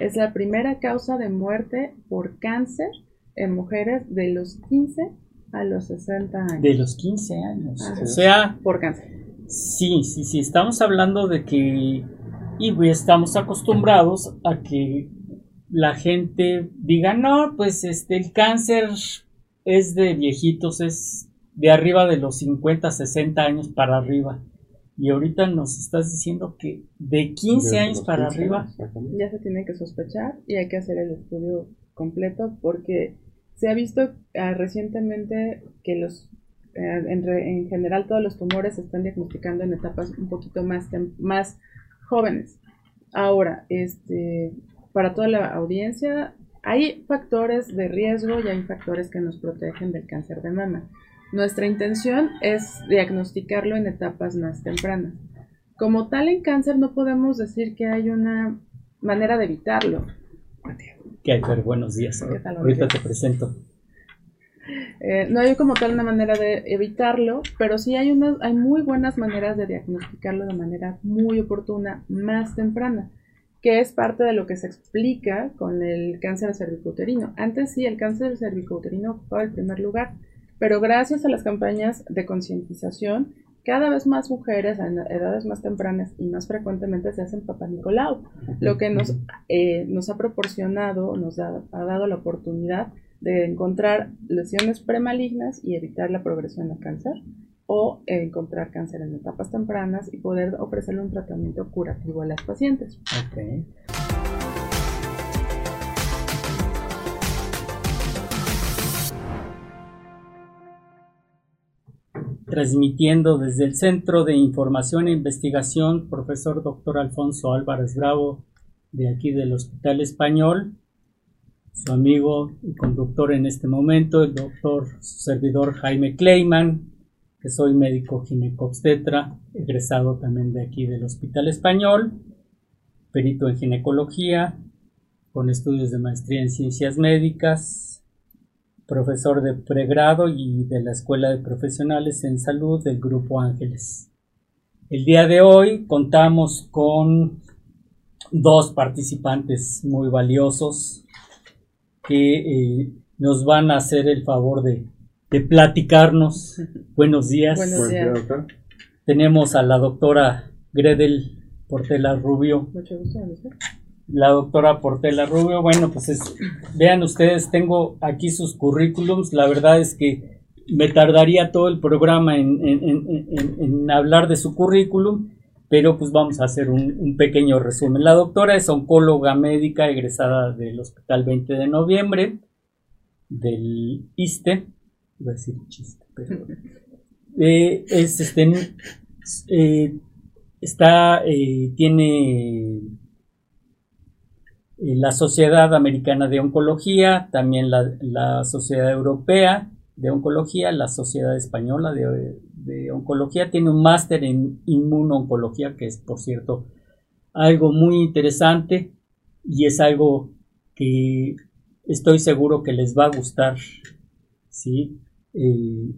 Es la primera causa de muerte por cáncer en mujeres de los 15 a los 60 años. De los 15 años. Ah, o sea, por cáncer. Sí, sí, sí. Estamos hablando de que y estamos acostumbrados a que la gente diga, no, pues este, el cáncer es de viejitos, es de arriba de los 50, 60 años para arriba. Y ahorita nos estás diciendo que de 15 años para arriba. Ya se tiene que sospechar y hay que hacer el estudio completo porque se ha visto ah, recientemente que los eh, en, general todos los tumores se están diagnosticando en etapas un poquito más, más jóvenes. Ahora, este, para toda la audiencia, hay factores de riesgo y hay factores que nos protegen del cáncer de mama. Nuestra intención es diagnosticarlo en etapas más tempranas. Como tal en cáncer no podemos decir que hay una manera de evitarlo. ¿Qué hay, Buenos días. Ahorita te presento. Eh, no hay como tal una manera de evitarlo, pero sí hay, unas, hay muy buenas maneras de diagnosticarlo de manera muy oportuna, más temprana, que es parte de lo que se explica con el cáncer cervicouterino. Antes sí, el cáncer cervicouterino ocupaba el primer lugar, pero gracias a las campañas de concientización, cada vez más mujeres en edades más tempranas y más frecuentemente se hacen papá Nicolau, lo que nos, eh, nos ha proporcionado, nos ha dado la oportunidad de encontrar lesiones premalignas y evitar la progresión al cáncer o encontrar cáncer en etapas tempranas y poder ofrecerle un tratamiento curativo a las pacientes. Transmitiendo desde el Centro de Información e Investigación, profesor doctor Alfonso Álvarez Bravo, de aquí del Hospital Español, su amigo y conductor en este momento, el doctor, su servidor Jaime Kleiman, que soy médico ginecobstetra, egresado también de aquí del Hospital Español, perito en ginecología, con estudios de maestría en ciencias médicas, profesor de pregrado y de la Escuela de Profesionales en Salud del Grupo Ángeles. El día de hoy contamos con dos participantes muy valiosos que eh, nos van a hacer el favor de, platicarnos. Buenos días. Buenos días. Tenemos a la doctora Gredel Portela Rubio. Mucho gusto. La doctora Portela Rubio, bueno, pues vean ustedes, tengo aquí sus currículums. La verdad es que me tardaría todo el programa en, en hablar de su currículum, pero pues vamos a hacer un, pequeño resumen. La doctora es oncóloga médica egresada del Hospital 20 de Noviembre del ISTE, iba a decir chiste, pero eh, es este eh, está eh, tiene la Sociedad Americana de Oncología, también la, la Sociedad Europea de Oncología, la Sociedad Española de, oncología, tiene un máster en inmunooncología, que es, por cierto, algo muy interesante y es algo que estoy seguro que les va a gustar, ¿sí?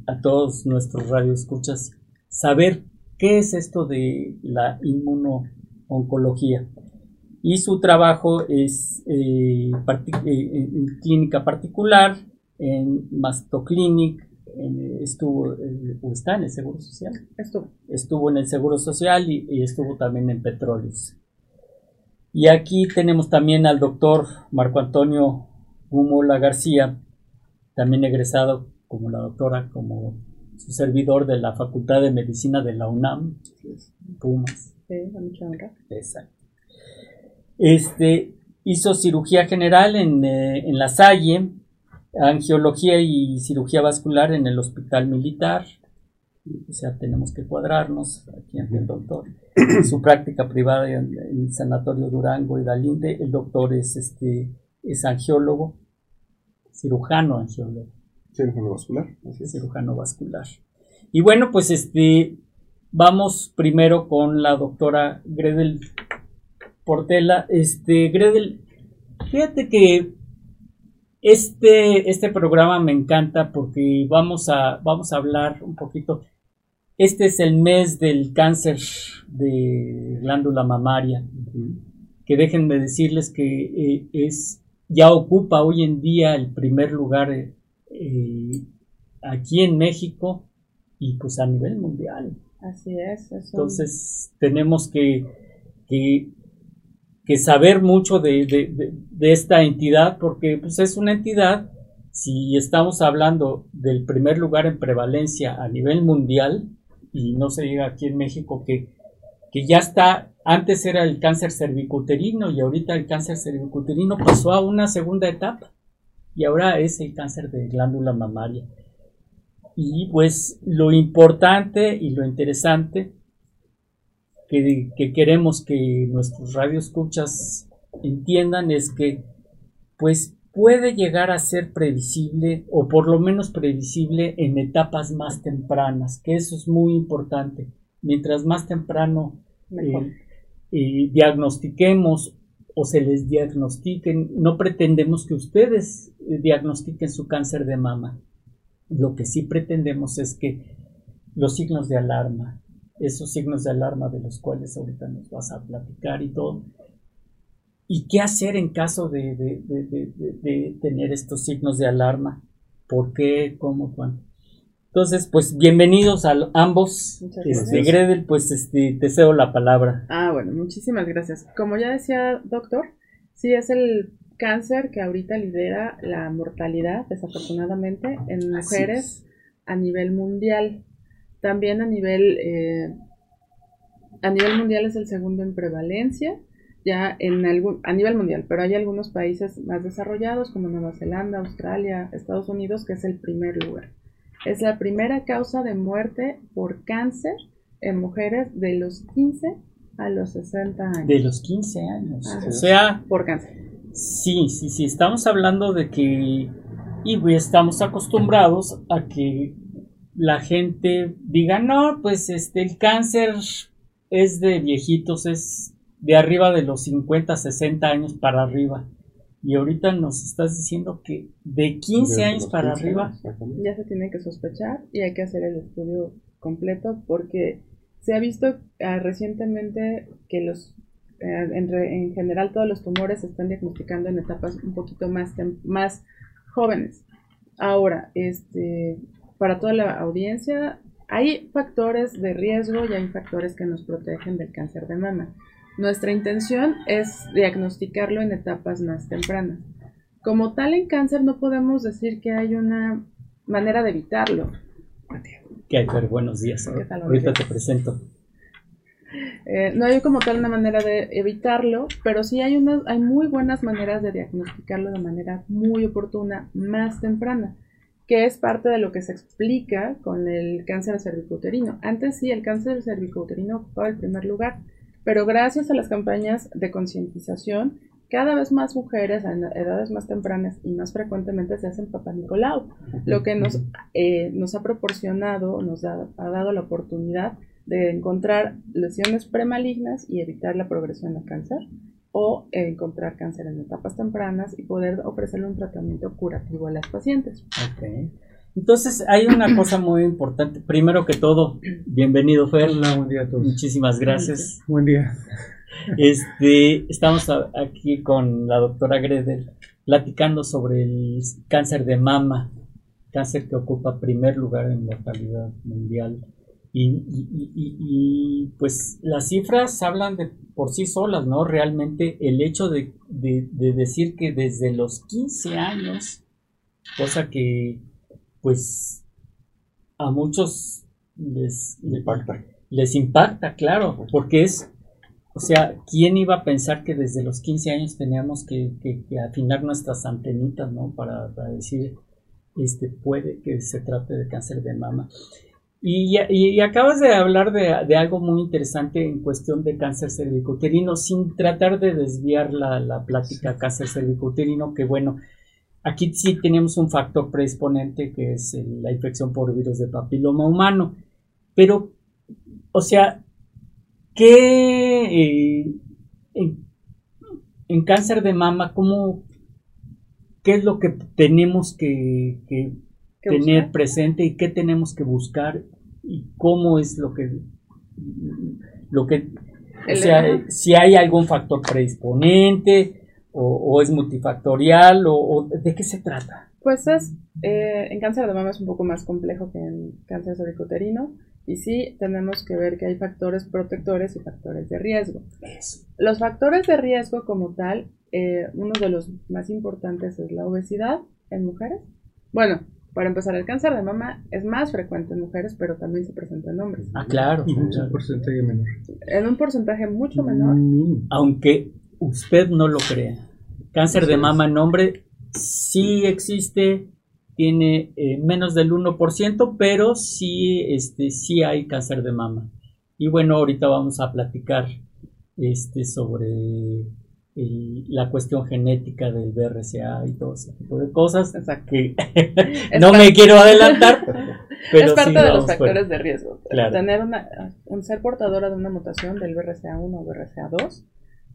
A todos nuestros radioescuchas, saber qué es esto de la inmunooncología. Y su trabajo es eh, eh, en clínica particular, en Mastoclinic, estuvo eh, o está en el Seguro Social. Estuvo. Estuvo en el Seguro Social y, estuvo también en Petróleos. Y aquí tenemos también al doctor Marco Antonio Humola García, también egresado como la doctora, como su servidor de la Facultad de Medicina de la UNAM, Pumas. Sí, mucha Exacto. Este, hizo cirugía general en, eh, en La Salle, angiología y cirugía vascular en el hospital militar. O sea, tenemos que cuadrarnos aquí ante el doctor. Su práctica privada en el Sanatorio Durango y Dalinde, el doctor es este es angiólogo, cirujano angiólogo. Cirujano vascular, Cirujano vascular. Y bueno, pues este vamos primero con la doctora Gredel Portela. Este, Gredel, fíjate que este, este programa me encanta porque vamos a, vamos a hablar un poquito. Este es el mes del cáncer de glándula mamaria, que déjenme decirles que eh, es ya ocupa hoy en día el primer lugar eh, aquí en México y pues a nivel mundial. Así es. Entonces tenemos que, que, saber mucho de, esta entidad porque pues es una entidad, si estamos hablando del primer lugar en prevalencia a nivel mundial, y no se diga aquí en México que, que ya está, antes era el cáncer cervicuterino y ahorita el cáncer cervicuterino pasó a una segunda etapa y ahora es el cáncer de glándula mamaria. Y pues lo importante y lo interesante que, queremos que nuestros radioescuchas entiendan es que pues puede llegar a ser previsible o por lo menos previsible en etapas más tempranas, que eso es muy importante. Mientras más temprano eh, eh, diagnostiquemos o se les diagnostiquen, no pretendemos que ustedes eh, diagnostiquen su cáncer de mama. Lo que sí pretendemos es que los signos de alarma, esos signos de alarma de los cuales ahorita nos vas a platicar y todo, y qué hacer en caso de, tener estos signos de alarma, por qué, cómo, cuándo. Entonces, pues bienvenidos a ambos. Este, Gredel, pues este, te cedo la palabra. Ah, bueno, muchísimas gracias. Como ya decía doctor, sí es el cáncer que ahorita lidera la mortalidad, desafortunadamente, en mujeres a nivel mundial. También a nivel, eh, a nivel mundial es el segundo en prevalencia, ya en algún, a nivel mundial, pero hay algunos países más desarrollados como Nueva Zelanda, Australia, Estados Unidos, que es el primer lugar. Es la primera causa de muerte por cáncer en mujeres de los 15 a los 60 años. De los 15 años. O sea, por cáncer. Sí, sí, sí, estamos hablando de que y estamos acostumbrados a que la gente diga, no, pues este, el cáncer es de viejitos, es de arriba de los 50, 60 años para arriba. Y ahorita nos estás diciendo que de 15 años para arriba ya se tiene que sospechar y hay que hacer el estudio completo porque se ha visto ah, recientemente que los eh, en, general todos los tumores se están diagnosticando en etapas un poquito más, más jóvenes. Ahora, este, para toda la audiencia, hay factores de riesgo y hay factores que nos protegen del cáncer de mama. Nuestra intención es diagnosticarlo en etapas más tempranas. Como tal en cáncer no podemos decir que hay una manera de evitarlo. ¿Qué hay, Buenos días. Ahorita te presento. Eh, no hay como tal una manera de evitarlo, pero sí hay, unas, hay muy buenas maneras de diagnosticarlo de manera muy oportuna, más temprana, que es parte de lo que se explica con el cáncer cervicouterino. Antes sí, el cáncer cervicouterino ocupaba el primer lugar, pero gracias a las campañas de concientización, cada vez más mujeres en edades más tempranas y más frecuentemente se hacen papá Nicolau, lo que nos, eh, nos ha proporcionado, nos ha dado la oportunidad de encontrar lesiones premalignas y evitar la progresión al cáncer o encontrar cáncer en etapas tempranas y poder ofrecerle un tratamiento curativo a las pacientes. Okay. Entonces hay una cosa muy importante. Primero que todo, bienvenido Fer. Hola, buen día a todos. Muchísimas gracias. Buen día. Este, estamos aquí con la doctora Gredel platicando sobre el cáncer de mama, cáncer que ocupa primer lugar en mortalidad mundial. Y, pues las cifras hablan de por sí solas, ¿no? Realmente el hecho de, decir que desde los 15 años, cosa que pues a muchos les impacta. Les impacta, claro, porque es, o sea, ¿quién iba a pensar que desde los 15 años teníamos que, afinar nuestras antenitas, ¿no? Para, para decir, este, puede que se trate de cáncer de mama. Y, acabas de hablar de, algo muy interesante en cuestión de cáncer cervicouterino, sin tratar de desviar la, plática cáncer cervicouterino, que bueno, aquí sí tenemos un factor predisponente que es la infección por virus de papiloma humano. Pero, o sea, ¿qué eh, en, cáncer de mama, cómo, qué es lo que tenemos que tener presente y qué tenemos que buscar y cómo es lo que lo que o sea, si hay algún factor predisponente o, es multifactorial o, de qué se trata. Pues es, eh, en cáncer de mama es un poco más complejo que en cáncer cervicuterino y sí tenemos que ver que hay factores protectores y factores de riesgo. Los factores de riesgo como tal, eh, uno de los más importantes es la obesidad en mujeres. Bueno, para empezar, el cáncer de mama es más frecuente en mujeres, pero también se presenta en hombres. Ah, claro. En un porcentaje menor. En un porcentaje mucho menor. Aunque usted no lo crea. Cáncer de mama en hombre sí existe, tiene eh, menos del 1%, pero sí, este, sí hay cáncer de mama. Y bueno, ahorita vamos a platicar este, sobre la cuestión genética del BRCA y todo ese tipo de cosas que no me quiero adelantar. Pero es parte de los factores de riesgo. Tener una, un ser portadora de una mutación del BRCA1 o BRCA2,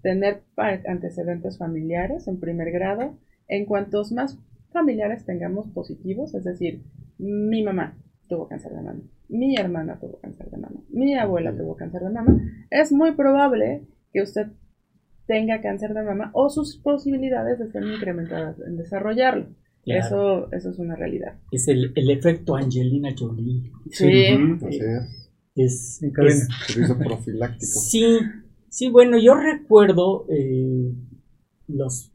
tener antecedentes familiares en primer grado, en cuantos más familiares tengamos positivos, es decir, mi mamá tuvo cáncer de mama, mi hermana tuvo cáncer de mama, mi abuela tuvo cáncer de mama, es muy probable que usted tenga cáncer de mama o sus posibilidades estén incrementadas en desarrollarlo. Eso, eso es una realidad. Es el, efecto Angelina Jolie. Sí. es, Servicio profiláctico. Sí, sí, bueno, yo recuerdo eh, los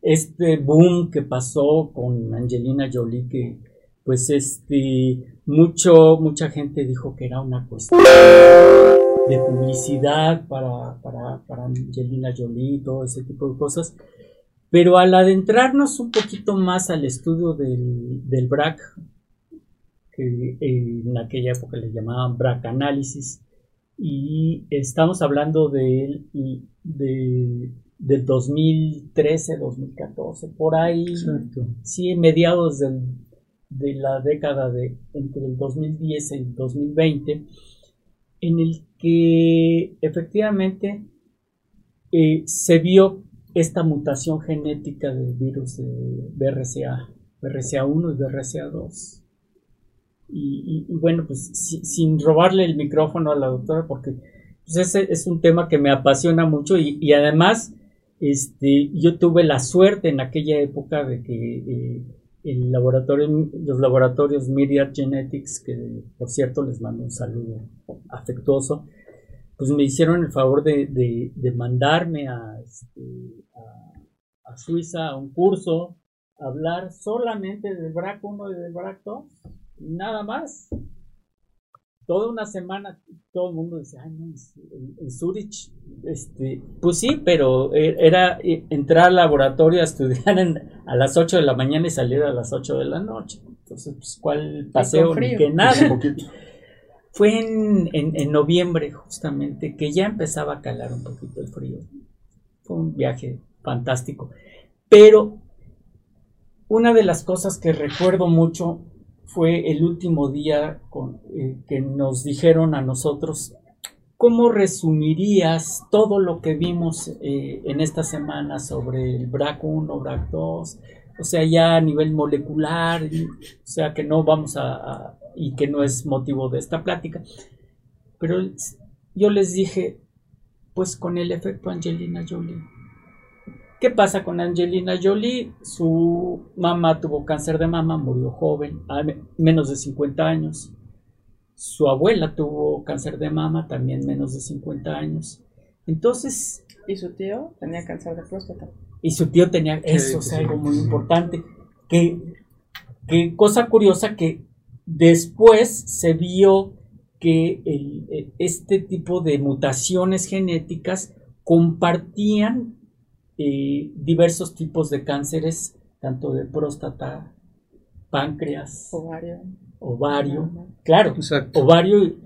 este boom que pasó con Angelina Jolie, que pues este mucho, mucha gente dijo que era una cuestión de publicidad para, para, para Angelina Jolie y todo ese tipo de cosas. Pero al adentrarnos un poquito más al estudio del, del BRAC, que en aquella época le llamaban BRAC análisis, y estamos hablando de, de del 2013, 2014, por ahí, sí, mediados de la década de entre el 2010 y el 2020, en el que efectivamente eh, se vio esta mutación genética del virus de BRCA, BRCA1 y BRCA2. Y, bueno, pues sin robarle el micrófono a la doctora, porque pues, ese es un tema que me apasiona mucho y además este, yo tuve la suerte en aquella época de que eh, el laboratorio, los laboratorios Media Genetics, que por cierto les mando un saludo afectuoso, pues me hicieron el favor de, mandarme este, a, a, Suiza a un curso, a hablar solamente del BRAC 1 y del BRAC 2, nada más toda una semana todo el mundo decía, ay, no, en, Zurich, este, pues sí, pero e, era e, entrar al laboratorio a estudiar a las 8 de la mañana y salir a las 8 de la noche. Entonces, pues, ¿cuál paseo? Ni que nada. Fue en, en, noviembre, justamente, que ya empezaba a calar un poquito el frío. Fue un viaje fantástico. Pero una de las cosas que recuerdo mucho fue el último día eh, que nos dijeron a nosotros, ¿cómo resumirías todo lo que vimos eh, en esta semana sobre el BRAC1, BRAC2? O sea, ya a nivel molecular, o sea, que no vamos a, y que no es motivo de esta plática. Pero yo les dije, pues con el efecto Angelina Jolie ¿Qué pasa con Angelina Jolie? Su mamá tuvo cáncer de mama, murió joven, a menos de 50 años. Su abuela tuvo cáncer de mama, también menos de 50 años. Entonces... ¿Y su tío tenía cáncer de próstata? Y su tío tenía... Eso es algo muy importante. Que, que cosa curiosa que después se vio que el, este tipo de mutaciones genéticas compartían eh, diversos tipos de cánceres, tanto de próstata, páncreas, ovario, ovario claro, ovario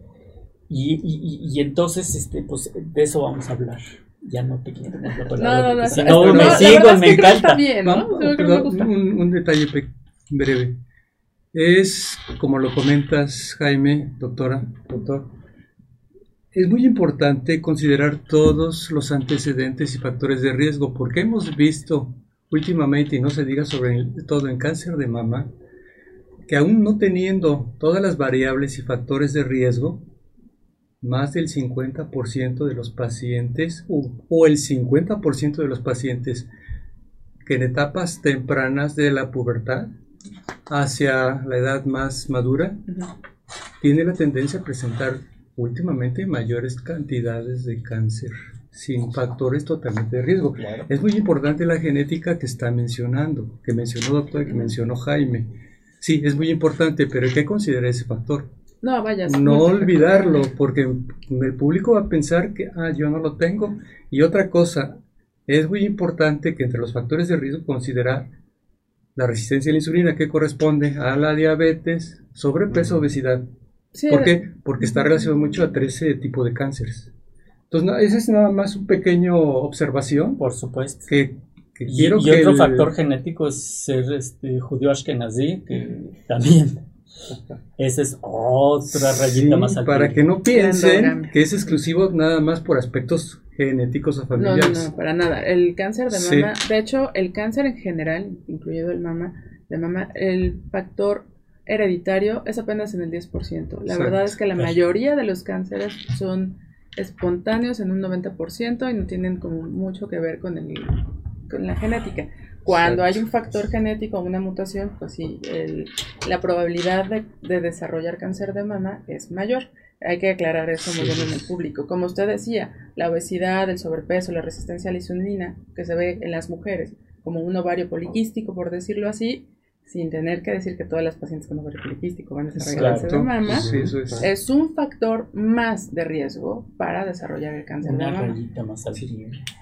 y, entonces este pues de eso vamos a hablar. Ya no te quiero la palabra. No, si no, me sigo, me encanta. un, un detalle breve. Es, como lo comentas, Jaime, doctora, doctor, es muy importante considerar todos los antecedentes y factores de riesgo porque hemos visto últimamente, y no se diga sobre todo en cáncer de mama, que aún no teniendo todas las variables y factores de riesgo, más del 50% de los pacientes o el 50% de los pacientes que en etapas tempranas de la pubertad hacia la edad más madura tiene la tendencia a presentar últimamente mayores cantidades de cáncer sin factores totalmente de riesgo. Es muy importante la genética que está mencionando, que mencionó doctor, que mencionó Jaime. Sí, es muy importante, pero hay que considerar ese factor. No, vaya. No olvidarlo, porque el público va a pensar que, ah, yo no lo tengo. Y otra cosa, es muy importante que entre los factores de riesgo considerar la resistencia a la insulina, que corresponde a la diabetes, sobrepeso, obesidad. ¿Por qué? Porque está relacionado mucho a 13 tipos de cánceres. Entonces, no, esa es nada más un pequeño observación. Por supuesto. Que, y, otro factor genético es ser este, judío ashkenazí, que también. Esa es otra rayita más alta. Para que no piensen que es exclusivo nada más por aspectos genéticos o familiares. No, no, no, para nada. El cáncer de mama, de hecho, el cáncer en general, incluido el mama, de mama, el factor hereditario es apenas en el 10%. La verdad es que la mayoría de los cánceres son espontáneos en un 90% y no tienen como mucho que ver con, el, con la genética. Cuando hay un factor genético o una mutación, pues sí, la probabilidad de, de, desarrollar cáncer de mama es mayor. Hay que aclarar eso muy bien en el público. Como usted decía, la obesidad, el sobrepeso, la resistencia a la insulina, que se ve en las mujeres como un ovario poliquístico, por decirlo así, sin tener que decir que todas las pacientes con ovario poliquístico van a desarrollar cáncer de mama, es. un factor más de riesgo para desarrollar el cáncer de mama. Más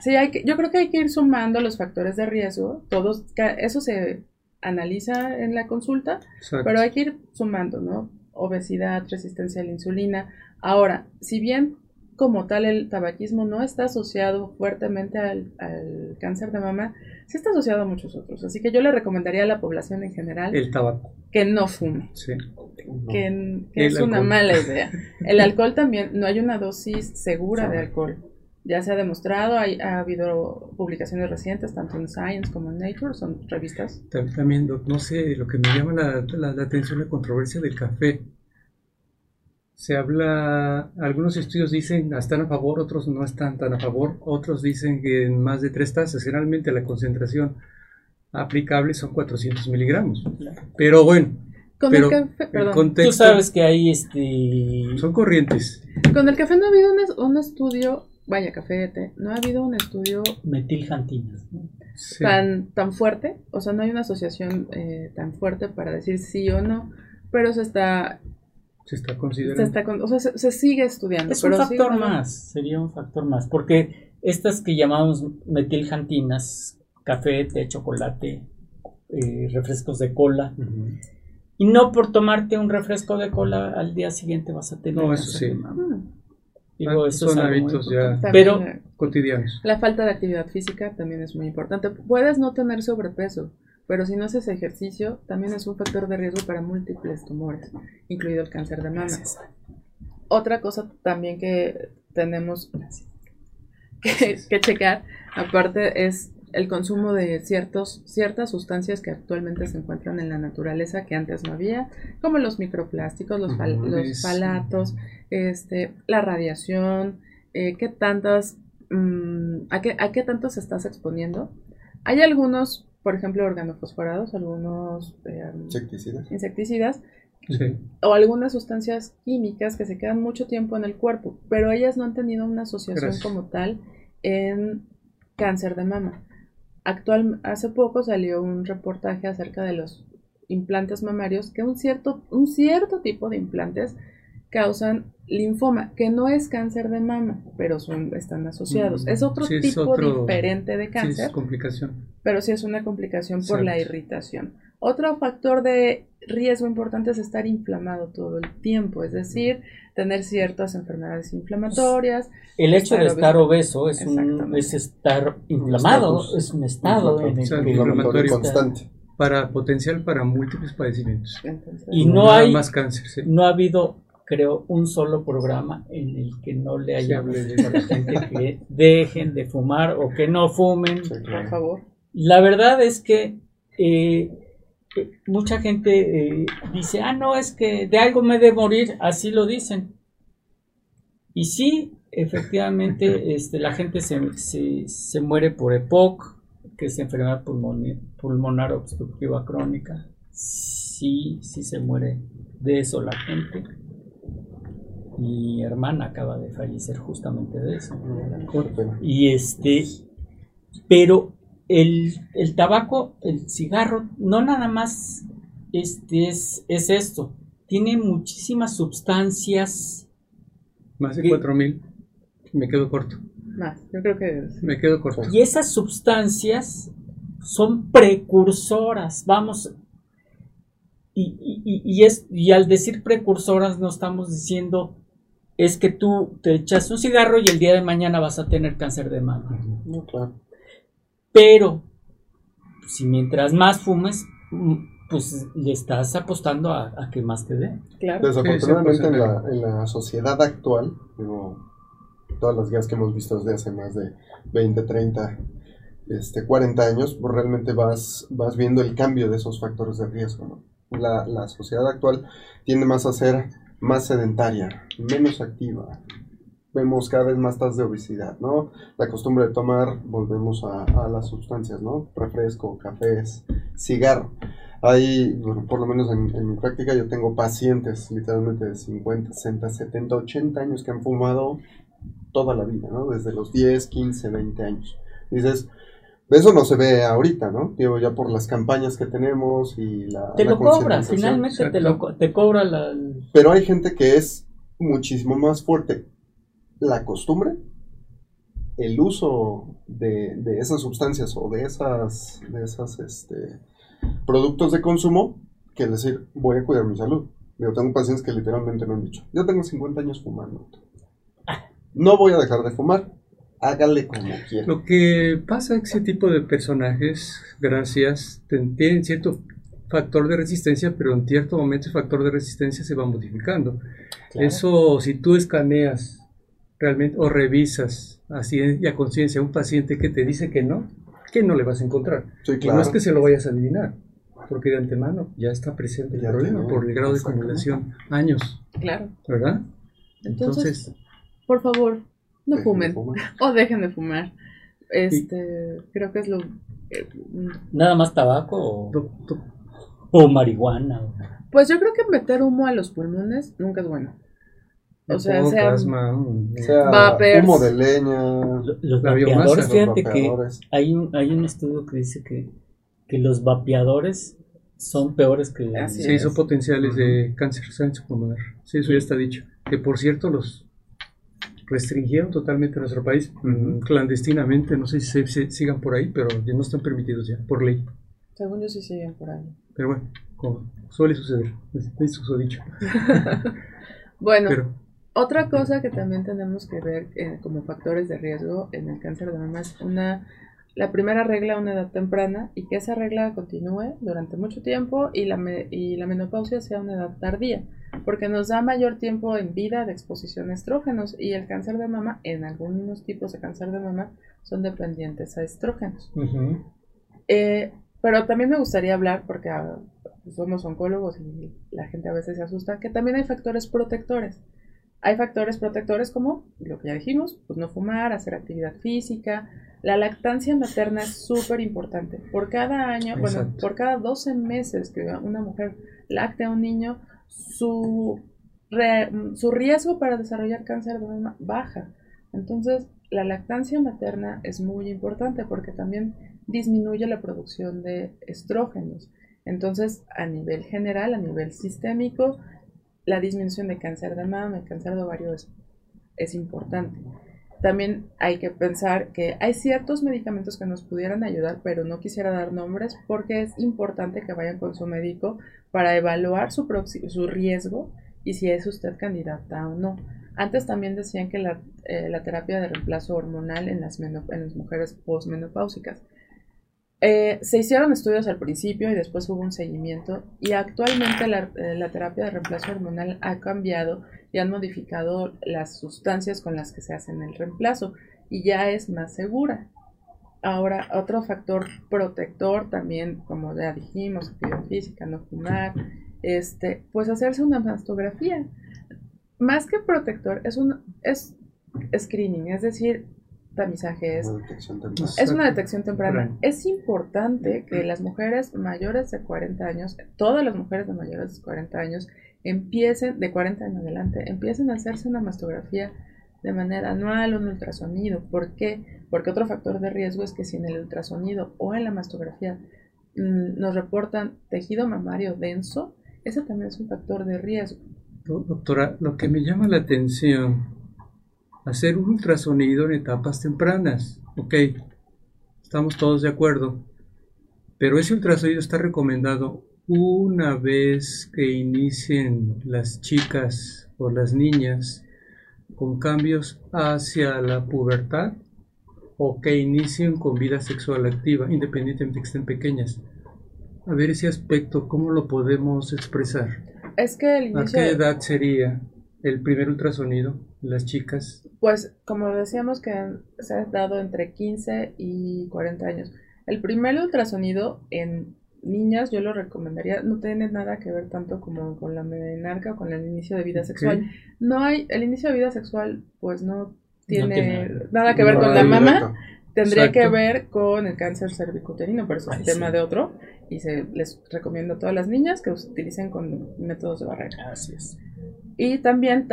sí, hay que, yo creo que hay que ir sumando los factores de riesgo, todos, eso se analiza en la consulta, pero hay que ir sumando, ¿no? Obesidad, resistencia a la insulina. Ahora, si bien como tal el tabaquismo no está asociado fuertemente al, cáncer de mama, sí está asociado a muchos otros. Así que yo le recomendaría a la población en general el tabaco. que no fume. Sí. Que, es una mala idea. El alcohol también, no hay una dosis segura de alcohol. Ya se ha demostrado, hay, ha habido publicaciones recientes, tanto en Science como en Nature, son revistas. También, no sé, lo que me llama la, la, la atención la controversia del café se habla, algunos estudios dicen están a favor, otros no están tan a favor, otros dicen que en más de tres tazas, generalmente la concentración aplicable son 400 miligramos. Pero bueno, con el café, perdón. Tú sabes que hay este... Son corrientes. Con el café no ha habido un, estudio, vaya café, no ha habido un estudio... Metiljantinas. Tan, tan fuerte, o sea, no hay una asociación eh, tan fuerte para decir sí o no, pero se está se está considerando. o sea, se, sigue estudiando. Es un factor más, sería un factor más, porque estas que llamamos metiljantinas, café, té, chocolate, eh, refrescos de cola, y no por tomarte un refresco de cola al día siguiente vas a tener. No, eso sí. Digo, ah, son hábitos ya pero, cotidianos. La falta de actividad física también es muy importante. Puedes no tener sobrepeso, pero si no haces ejercicio, también es un factor de riesgo para múltiples tumores, incluido el cáncer de mama. Otra cosa también que tenemos que, checar, aparte, es el consumo de ciertos, ciertas sustancias que actualmente se encuentran en la naturaleza que antes no había, como los microplásticos, los, los falatos, este, la radiación, eh, qué tantas, mm, a, qué, a qué tanto estás exponiendo. Hay algunos por ejemplo, organofosforados, algunos eh, insecticidas, o algunas sustancias químicas que se quedan mucho tiempo en el cuerpo, pero ellas no han tenido una asociación como tal en cáncer de mama. Actual, hace poco salió un reportaje acerca de los implantes mamarios, que un cierto, un cierto tipo de implantes causan linfoma, que no es cáncer de mama, pero son, están asociados. Mm, es otro tipo diferente de cáncer. Sí, es complicación. Pero sí es una complicación por la irritación. Otro factor de riesgo importante es estar inflamado todo el tiempo, es decir, tener ciertas enfermedades inflamatorias. El hecho de estar obeso, es, es estar inflamado, es un estado inflamatorio constante. Para potencial para múltiples padecimientos. y no hay más cáncer. No ha habido creo, un solo programa en el que no le haya hablado a la gente que dejen de fumar o que no fumen. Por favor. La verdad es que eh, mucha gente eh, dice, ah, no, es que de algo me de morir, así lo dicen. Y sí, efectivamente, este, la gente se, se, muere por EPOC, que es enfermedad pulmonar, obstructiva crónica. Sí, sí se muere de eso la gente. Mi hermana acaba de fallecer justamente de eso. Y este, pero el, el tabaco, el cigarro, no nada más este es, es esto. Tiene muchísimas sustancias. Más de cuatro mil. Me quedo corto. Más, yo creo que... Me quedo corto. Y esas sustancias son precursoras, vamos. Y, y, es, y al decir precursoras no estamos diciendo es que tú te echas un cigarro y el día de mañana vas a tener cáncer de mama. No, claro. Pero, si mientras más fumes, pues le estás apostando a, que más te dé. Claro. Desafortunadamente en, la, en la sociedad actual, digo, todas las guías que hemos visto desde hace más de 20, 30, este, 40 años, pues realmente vas, vas viendo el cambio de esos factores de riesgo. La, la sociedad actual tiende más a ser más sedentaria, menos activa. Vemos cada vez más tasas de obesidad, ¿no? La costumbre de tomar, volvemos a, las sustancias, ¿no? Refresco, cafés, cigarro. Hay, bueno, por lo menos en, mi práctica, yo tengo pacientes literalmente de 50, 60, 70, 80 años que han fumado toda la vida, ¿no? Desde los 10, 15, 20 años. Dices, eso no se ve ahorita, ¿no? Digo, ya por las campañas que tenemos y la. Te lo cobra, finalmente te, lo, te cobra la. Pero hay gente que es muchísimo más fuerte. La costumbre, el uso de, de esas sustancias o de esas, de esas, este, productos de consumo que decir, voy a cuidar mi salud. Yo tengo pacientes que literalmente me han dicho, yo tengo 50 años fumando. No voy a dejar de fumar. Hágale como quiera. Lo que pasa es que ese tipo de personajes, gracias, tienen cierto factor de resistencia, pero en cierto momento ese factor de resistencia se va modificando. Eso, si tú escaneas realmente o revisas así y a conciencia a un paciente que te dice que no, que no le vas a encontrar. no es que se lo vayas a adivinar porque de antemano ya está presente el problema por el grado de acumulación, años. Claro. ¿Verdad? Entonces, por favor, no fumen o dejen de fumar. Este, creo que es lo eh, nada más tabaco o, marihuana. Pues yo creo que meter humo a los pulmones nunca es bueno. O sea, sea, humo de leña, los, vapeadores, fíjate que hay un, hay un estudio que dice que que los vapeadores son peores que... sí, son potenciales de cáncer pulmonar. Sí, eso ya está dicho. Que por cierto los restringieron totalmente en nuestro país, mm, clandestinamente, no sé si se, sigan por ahí, pero ya no están permitidos ya, por ley. Según yo sí siguen por ahí. Pero bueno, como suele suceder, eso ha dicho. bueno, otra cosa que también tenemos que ver eh, como factores de riesgo en el cáncer de mama es una la primera regla a una edad temprana y que esa regla continúe durante mucho tiempo y la, y la menopausia sea una edad tardía, porque nos da mayor tiempo en vida de exposición a estrógenos y el cáncer de mama, en algunos tipos de cáncer de mama, son dependientes a estrógenos. Eh, pero también me gustaría hablar, porque ah, somos oncólogos y la gente a veces se asusta, que también hay factores protectores. Hay factores protectores como lo que ya dijimos, pues no fumar, hacer actividad física, la lactancia materna es súper importante. Por cada año, bueno, por cada 12 meses que una mujer lacte a un niño, su, su riesgo para desarrollar cáncer de mama baja. Entonces, la lactancia materna es muy importante porque también disminuye la producción de estrógenos. Entonces, a nivel general, a nivel sistémico, la disminución de cáncer de mama, el cáncer de ovario es, es importante. También hay que pensar que hay ciertos medicamentos que nos pudieran ayudar, pero no quisiera dar nombres porque es importante que vayan con su médico para evaluar su, su riesgo y si es usted candidata o no. Antes también decían que la, eh, terapia de reemplazo hormonal en las, en las mujeres postmenopáusicas. Eh, se hicieron estudios al principio y después hubo un seguimiento y actualmente la, eh, la terapia de reemplazo hormonal ha cambiado y han modificado las sustancias con las que se hacen el reemplazo y ya es más segura. Ahora, otro factor protector también, como ya dijimos, actividad física, no fumar, este, pues hacerse una mastografía. más que protector, es un es screening, es decir, tamizaje es, es una detección temprana. Es importante que las mujeres mayores de 40 años, todas las mujeres de mayores de 40 años, empiecen, de 40 en adelante, empiecen a hacerse una mastografía de manera anual, un ultrasonido. ¿Por qué? Porque otro factor de riesgo es que si en el ultrasonido o en la mastografía mm, nos reportan tejido mamario denso, ese también es un factor de riesgo. Doctora, lo que me llama la atención, hacer un ultrasonido en etapas tempranas, ok, estamos todos de acuerdo, pero ese ultrasonido está recomendado una vez que inicien las chicas o las niñas con cambios hacia la pubertad o que inicien con vida sexual activa, independientemente de que estén pequeñas. A ver ese aspecto, ¿cómo lo podemos expresar? Es que el inicio... ¿A qué edad sería el primer ultrasonido las chicas? Pues como decíamos que se ha dado entre 15 y 40 años. El primer ultrasonido en niñas yo lo recomendaría, no tiene nada que ver tanto como con la menarca o con el inicio de vida sexual. No hay, el inicio de vida sexual pues no tiene, nada que ver con la mamá, tendría que ver con el cáncer cervicuterino, pero eso es tema de otro y se les recomiendo a todas las niñas que utilicen con métodos de barrera. Así es. Y también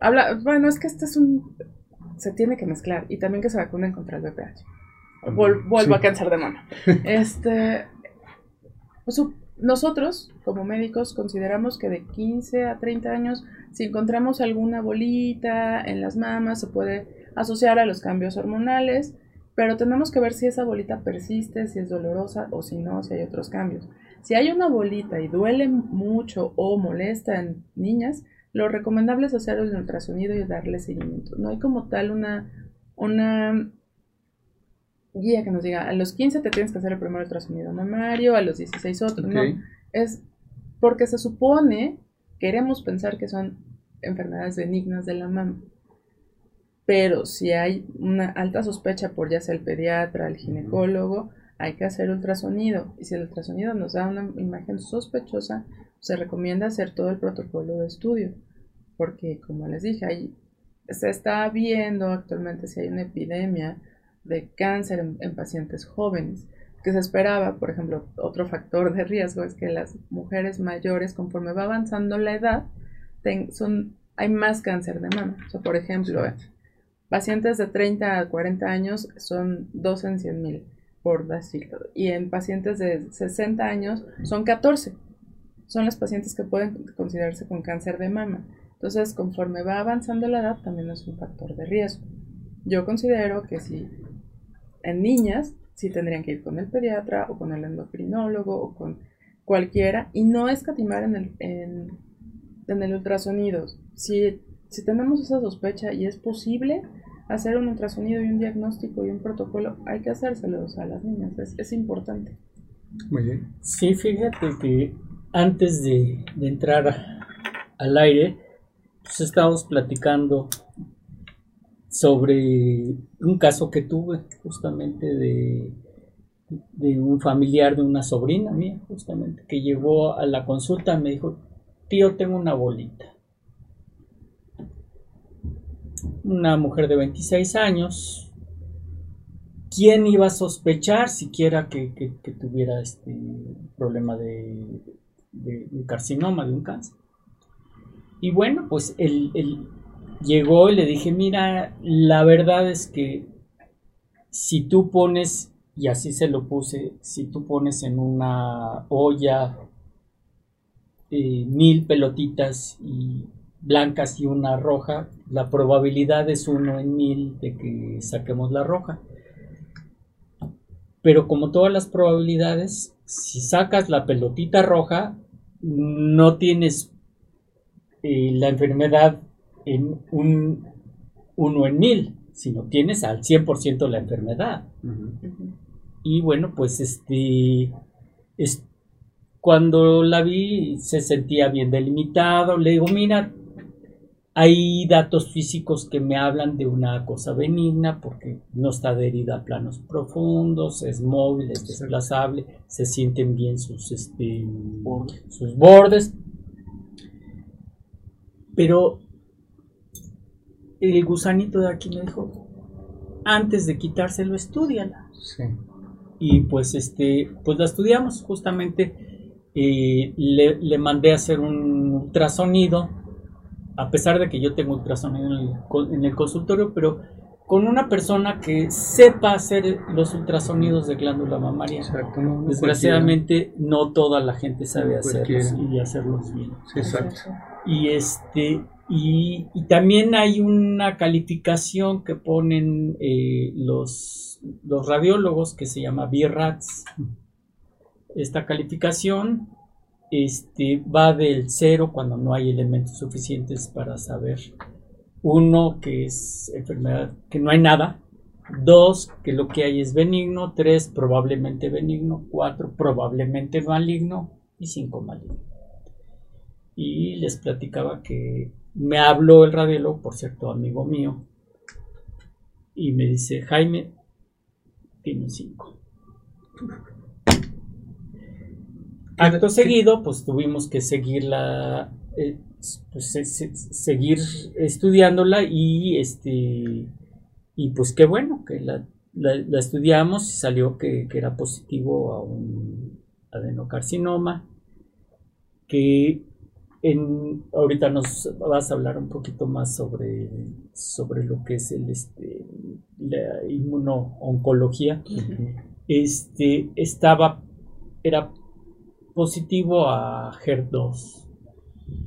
habla, bueno, es que este es un se tiene que mezclar y también que se vacunen contra el VPH. vuelvo a cáncer de mama. Este, pues, nosotros, como médicos, consideramos que de 15 a 30 años, si encontramos alguna bolita en las mamas, se puede asociar a los cambios hormonales, pero tenemos que ver si esa bolita persiste, si es dolorosa o si no, si hay otros cambios. Si hay una bolita y duele mucho o molesta en niñas, lo recomendable es hacer el ultrasonido y darle seguimiento. No hay como tal una, una guía que nos diga, a los 15 te tienes que hacer el primer ultrasonido mamario, a los 16 otro, no. Es porque se supone, queremos pensar que son enfermedades benignas de la mama. Pero si hay una alta sospecha por ya sea el pediatra, el ginecólogo, hay que hacer ultrasonido. Y si el ultrasonido nos da una imagen sospechosa, se recomienda hacer todo el protocolo de estudio. Porque, como les dije, ahí se está viendo actualmente si hay una epidemia de cáncer en, pacientes jóvenes que se esperaba, por ejemplo, otro factor de riesgo es que las mujeres mayores, conforme va avanzando la edad, son, hay más cáncer de mama. O sea, por ejemplo, pacientes de 30 a 40 años son 2 en 100 mil, por decirlo. Y en pacientes de 60 años son 14. Son las pacientes que pueden considerarse con cáncer de mama. Entonces, conforme va avanzando la edad, también es un factor de riesgo. Yo considero que si en niñas sí tendrían que ir con el pediatra o con el endocrinólogo o con cualquiera y no escatimar en el, en, el ultrasonido. Si, si tenemos esa sospecha y es posible hacer un ultrasonido y un diagnóstico y un protocolo, hay que hacérselos a las niñas, es, es importante. Muy bien. Sí, fíjate que antes de, de entrar al aire, pues estábamos platicando sobre un caso que tuve justamente de, un familiar de una sobrina mía, justamente, que llegó a la consulta y me dijo, tío, tengo una bolita. Una mujer de 26 años. ¿Quién iba a sospechar siquiera que, que, tuviera este problema de, de, un carcinoma, de un cáncer? Y bueno, pues el, llegó y le dije, mira, la verdad es que si tú pones, y así se lo puse, si tú pones en una olla eh, mil pelotitas y blancas y una roja, la probabilidad es uno en mil de que saquemos la roja. Pero como todas las probabilidades, si sacas la pelotita roja, no tienes eh, la enfermedad en un uno en mil, sino tienes al 100% la enfermedad. Y bueno, pues este, es, cuando la vi se sentía bien delimitado, le digo, mira, hay datos físicos que me hablan de una cosa benigna porque no está adherida a planos profundos, es móvil, es desplazable, se sienten bien sus, este, sus bordes, pero el gusanito de aquí me dijo, antes de quitárselo, estudiala. Sí. Y pues este, pues la estudiamos justamente. Eh, le, le, mandé a hacer un ultrasonido, a pesar de que yo tengo ultrasonido en el, en el consultorio, pero con una persona que sepa hacer los ultrasonidos de glándula mamaria. Exacto, Desgraciadamente no toda la gente sabe hacerlos y hacerlos bien. exacto. Y este y, también hay una calificación que ponen eh, los, los radiólogos que se llama BIRATS. Esta calificación este, va del cero cuando no hay elementos suficientes para saber uno, que es enfermedad, que no hay nada. Dos, que lo que hay es benigno. Tres, probablemente benigno. Cuatro, probablemente maligno. Y cinco, maligno. Y les platicaba que me habló el radiólogo, por cierto, amigo mío, y me dice, Jaime, tiene un cinco. Acto seguido, pues tuvimos que seguir la, eh, pues, seguir estudiándola y este y pues qué bueno que la, estudiamos y salió que, era positivo a un adenocarcinoma que en, ahorita nos vas a hablar un poquito más sobre, sobre lo que es el este la inmunooncología este estaba era positivo a HER2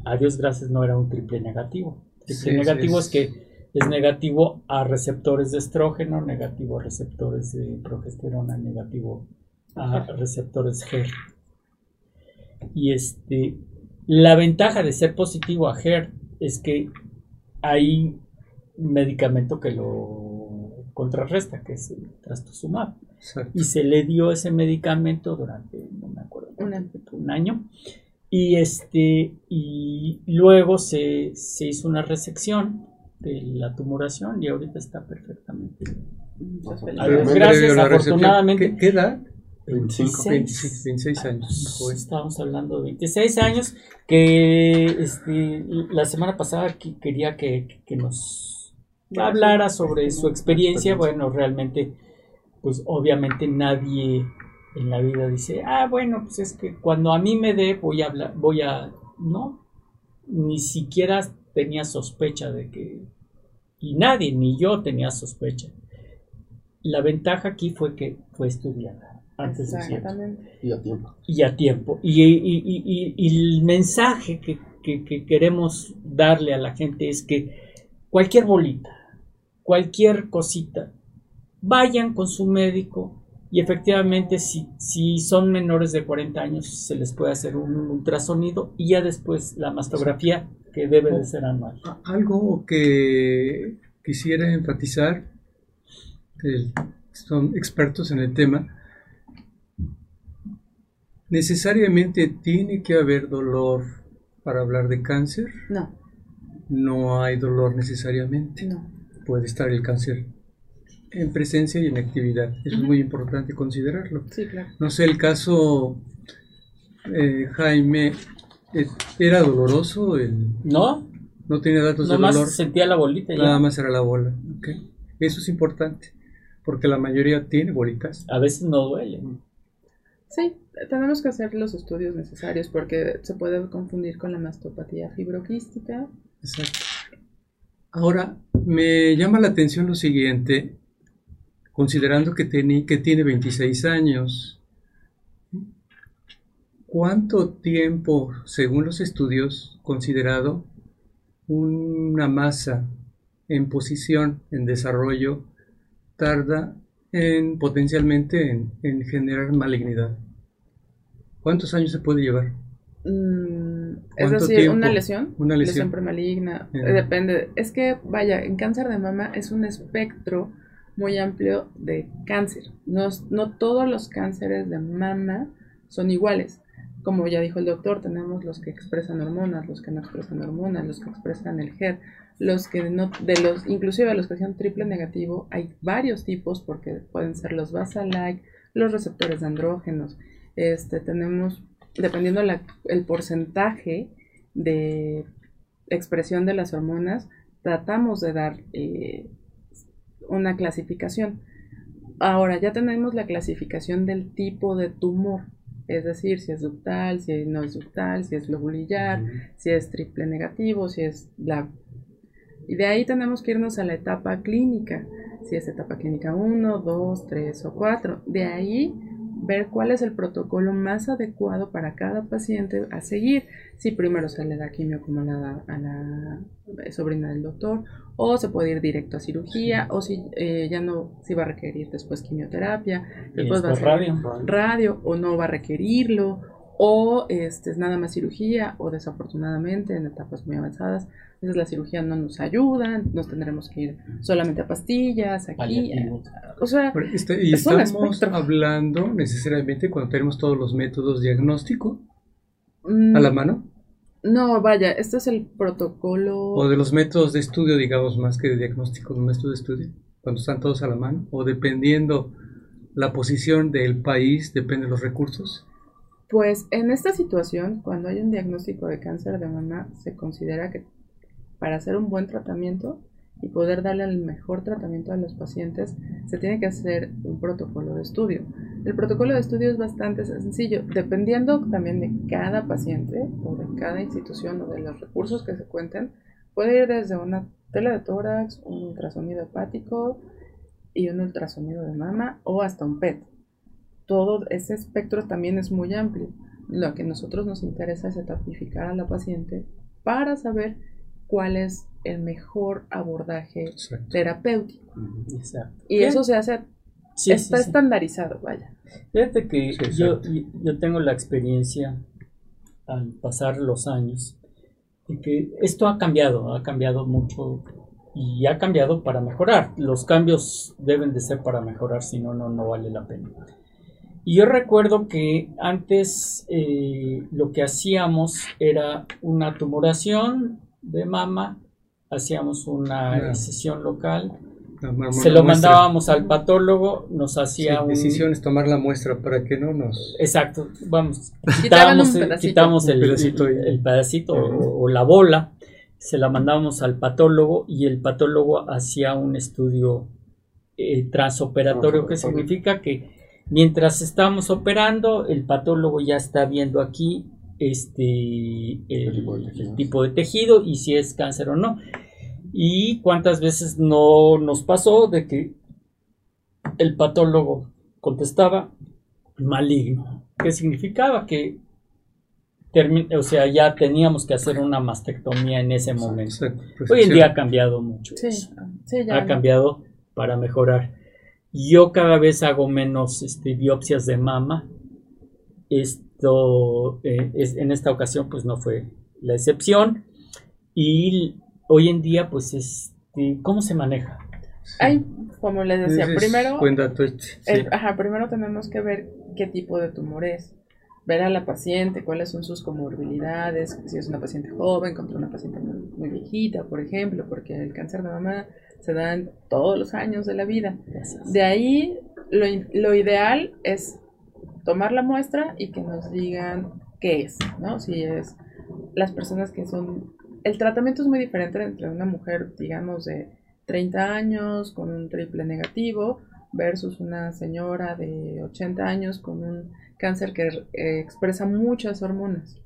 a Dios gracias no era un triple negativo. Triple negativo es que es negativo a receptores de estrógeno, negativo a receptores de progesterona, negativo a receptores HER. Y este, la ventaja de ser positivo a HER es que hay un medicamento que lo contrarresta, que es el trastuzumab. Y se le dio ese medicamento durante, no me acuerdo, un año. Y este, y luego se, hizo una resección de la tumoración y ahorita está perfectamente. gracias, afortunadamente. ¿Qué, edad? 25, 26, años. Estábamos hablando de 26 años que este, la semana pasada quería que, que nos hablara sobre su experiencia. Bueno, realmente, pues obviamente nadie en la vida dice, ah, bueno, pues es que cuando a mí me dé voy a hablar, voy a, no, ni siquiera tenía sospecha de que, y nadie, ni yo tenía sospecha. La ventaja aquí fue que fue estudiada antes de tiempo. Y a tiempo. Y a tiempo. Y, el mensaje que, que queremos darle a la gente es que cualquier bolita, cualquier cosita, vayan con su médico, y efectivamente, si, si son menores de 40 años, se les puede hacer un ultrasonido y ya después la mastografía, que debe de ser anual. Algo que quisiera enfatizar, son expertos en el tema, necesariamente tiene que haber dolor para hablar de cáncer. No. No hay dolor necesariamente. No. Puede estar el cáncer en presencia y en actividad. Eso es muy importante considerarlo. Sí, claro. No sé, el caso eh, Jaime, eh, ¿era doloroso? El, no. No tenía datos de dolor. sentía la bolita. Nada más era la bola. Okay. Eso es importante, porque la mayoría tiene bolitas. A veces no duele. Sí, tenemos que hacer los estudios necesarios porque se puede confundir con la mastopatía fibroquística. Exacto. Ahora, me llama la atención lo siguiente, considerando que, tiene, que tiene 26 años. ¿Cuánto tiempo, según los estudios, considerado una masa en posición, en desarrollo, tarda en potencialmente en, generar malignidad? ¿Cuántos años se puede llevar? Mm, es decir, una lesión, una lesión, premaligna, eh. depende. Es que, vaya, en cáncer de mama es un espectro muy amplio de cáncer. No, no todos los cánceres de mama son iguales. Como ya dijo el doctor, tenemos los que expresan hormonas, los que no expresan hormonas, los que expresan el HER, los que no, de los, inclusive los que sean triple negativo, hay varios tipos porque pueden ser los basal-like, los receptores de andrógenos. Este, tenemos, dependiendo la, el porcentaje de expresión de las hormonas, tratamos de dar eh, una clasificación. Ahora ya tenemos la clasificación del tipo de tumor, es decir, si es ductal, si no es ductal, si es lobulillar, si es triple negativo, si es bla. Y de ahí tenemos que irnos a la etapa clínica, si es etapa clínica 1, 2, 3 o 4. De ahí ver cuál es el protocolo más adecuado para cada paciente a seguir. Si primero se le da quimio como la, a la sobrina del doctor, o se puede ir directo a cirugía, o si eh, ya no, si va a requerir después quimioterapia, después va a ser radio. radio, o no va a requerirlo, o este, es nada más cirugía, o desafortunadamente en etapas muy avanzadas veces la cirugía no nos ayuda, nos tendremos que ir solamente a pastillas, aquí. O sea, este, y estamos hablando necesariamente cuando tenemos todos los métodos diagnósticos mm, a la mano. No, vaya, este es el protocolo. O de los métodos de estudio, digamos, más que de diagnóstico, un método de estudio, cuando están todos a la mano, o dependiendo la posición del país, depende de los recursos. Pues en esta situación, cuando hay un diagnóstico de cáncer de mama, se considera que para hacer un buen tratamiento y poder darle el mejor tratamiento a los pacientes, se tiene que hacer un protocolo de estudio. El protocolo de estudio es bastante sencillo, dependiendo también de cada paciente o de cada institución o de los recursos que se cuenten, puede ir desde una tela de tórax, un ultrasonido hepático y un ultrasonido de mama o hasta un PET. Todo ese espectro también es muy amplio. Lo que a nosotros nos interesa es etipificar a la paciente para saber cuál es el mejor abordaje terapéutico. Exacto. Y eso se hace, está estandarizado, vaya. Fíjate que yo, yo tengo la experiencia al pasar los años de que esto ha cambiado, ha cambiado mucho y ha cambiado para mejorar. Los cambios deben de ser para mejorar, si no, no, no vale la pena. Y yo recuerdo que antes eh, lo que hacíamos era una tumoración de mama, hacíamos una sesión local, se lo mandábamos al patólogo, nos hacía un... decisión es tomar la muestra para que no nos... Exacto, vamos, quitamos, quitamos el, pedacito, o, la bola, se la mandábamos al patólogo y el patólogo hacía un estudio eh, transoperatorio, que significa que mientras estamos operando, el patólogo ya está viendo aquí este, el, tipo de tejido y si es cáncer o no. Y cuántas veces no nos pasó de que el patólogo contestaba maligno, que significaba que o sea, ya teníamos que hacer una mastectomía en ese momento. Hoy en día ha cambiado mucho. ha cambiado para mejorar. Yo cada vez hago menos este, biopsias de mama. Este, eh, es, en esta ocasión pues no fue la excepción y hoy en día pues este, ¿cómo se maneja? Hay, como les decía, primero, primero tenemos que ver qué tipo de tumor es, ver a la paciente, cuáles son sus comorbilidades, si es una paciente joven contra una paciente muy, viejita, por ejemplo, porque el cáncer de mama se da en todos los años de la vida. De ahí, lo, lo ideal es tomar la muestra y que nos digan qué es, ¿no? Si es las personas que son... El tratamiento es muy diferente entre una mujer, digamos, de 30 años con un triple negativo versus una señora de 80 años con un cáncer que eh, expresa muchas hormonas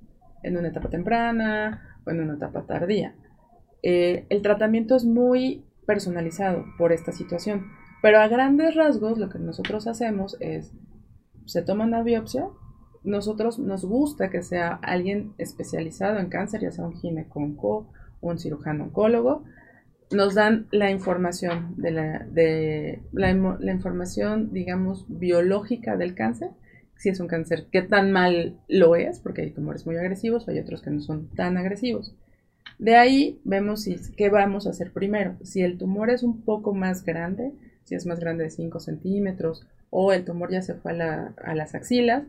en una etapa temprana o en una etapa tardía. Eh, el tratamiento es muy personalizado por esta situación, pero a grandes rasgos lo que nosotros hacemos es se toma una biopsia, nosotros nos gusta que sea alguien especializado en cáncer, ya sea un ginecólogo un cirujano oncólogo, nos dan la información de la, de la, información, digamos, biológica del cáncer, si es un cáncer, qué tan mal lo es, porque hay tumores muy agresivos, hay otros que no son tan agresivos. De ahí vemos si, qué vamos a hacer primero. Si el tumor es un poco más grande, si es más grande de 5 centímetros o el tumor ya se fue a, las axilas,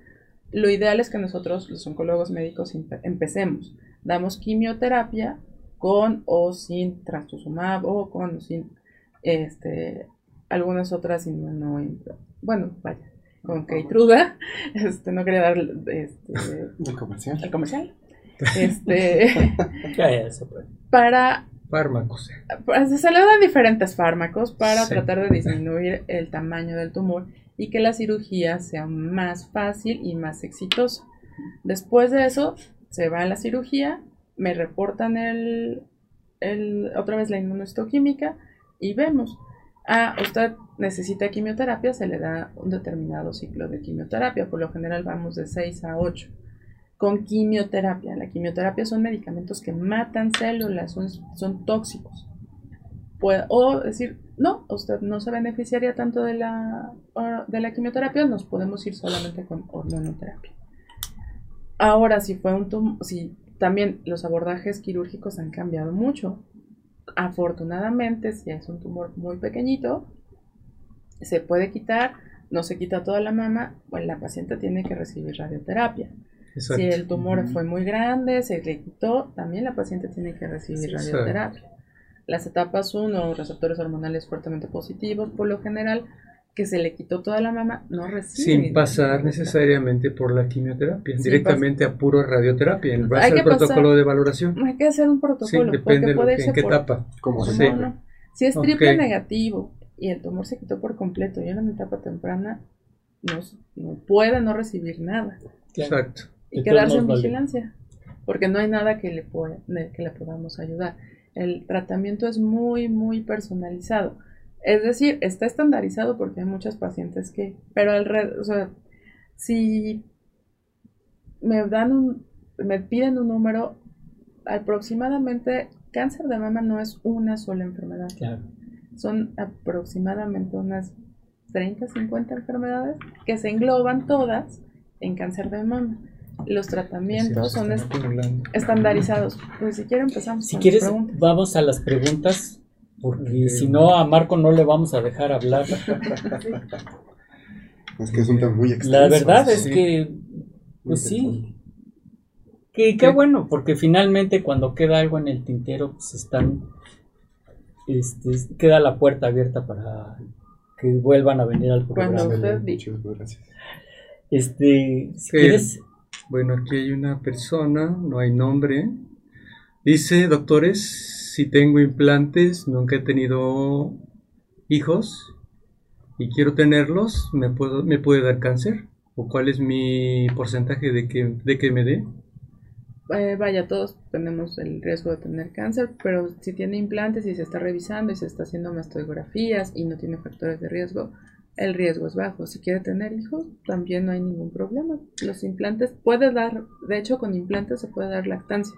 lo ideal es que nosotros, los oncólogos médicos, empecemos. Damos quimioterapia con o sin trastuzumab o con o sin este, algunas otras bueno, vaya, con Keytruda, este, no quería dar este, el comercial. El comercial. Este, para Fármacos. pues, se le dan diferentes fármacos para Sí. tratar de disminuir el tamaño del tumor y que la cirugía sea más fácil y más exitosa. Después de eso, se va a la cirugía, me reportan el, el- otra vez la inmunohistoquímica y vemos. Ah, usted necesita quimioterapia, se le da un determinado ciclo de quimioterapia. Por lo general vamos de 6 a 8 con quimioterapia. La quimioterapia son medicamentos que matan células, son, son tóxicos. O decir, no, usted no se beneficiaría tanto de la, ah, de la quimioterapia, nos podemos ir solamente con hormonoterapia. Ahora, si fue un tum- si también los abordajes quirúrgicos han cambiado mucho. Afortunadamente, si es un tumor muy pequeñito, se puede quitar, no se quita toda la mama, pues la paciente tiene que recibir radioterapia. Exacto. Si el tumor fue muy grande, se le quitó, también la paciente tiene que recibir Sí, radioterapia. Las etapas 1, receptores hormonales fuertemente positivos, por lo general, que se le quitó toda la mama, no recibe. Sin pasar necesariamente por la quimioterapia, Sin directamente a puro radioterapia, en base Hay al que pasar- protocolo de evaluación. Hay que hacer un Sí, protocolo, depende porque puede que- en qué por- etapa. Como se no. Si es triple negativo y el tumor se quitó por completo y en etapa temprana, no, no puede no recibir nada. Exacto. Y quedarse en vigilancia, porque no hay nada que le, pueda- que le podamos ayudar. El tratamiento es muy, muy personalizado. Es decir, está estandarizado porque hay muchas pacientes que, pero alrededor, o sea, si me dan un, me piden un número, aproximadamente cáncer de mama no es una sola enfermedad Claro. son aproximadamente unas 30, 50 enfermedades que se engloban todas en cáncer de mama. Los tratamientos son est- estandarizados. Pues si quieren empezamos Si quieres, vamos a las preguntas, porque si no, a Marco no le vamos a dejar hablar. Es que es un tema muy extenso. La verdad es sí. que, pues sí, que qué bueno, porque finalmente cuando queda algo en el tintero, pues están, este, queda la puerta abierta para que vuelvan a venir al Cuando programa. usted Ándale, diga. muchas gracias. Este, si Sí. quieres, Bueno, aquí hay una persona, no hay nombre. Dice, doctores, si tengo implantes, nunca he tenido hijos y quiero tenerlos, ¿me, puedo, me puede dar cáncer? ¿O cuál es mi porcentaje de que, de que me dé? Eh, vaya, todos tenemos el riesgo de tener cáncer, pero si tiene implantes y se está revisando y se está haciendo mastografías y no tiene factores de riesgo, el riesgo es bajo. Si quiere tener hijos, también no hay ningún problema. Los implantes puede dar, de hecho con implantes se puede dar lactancia.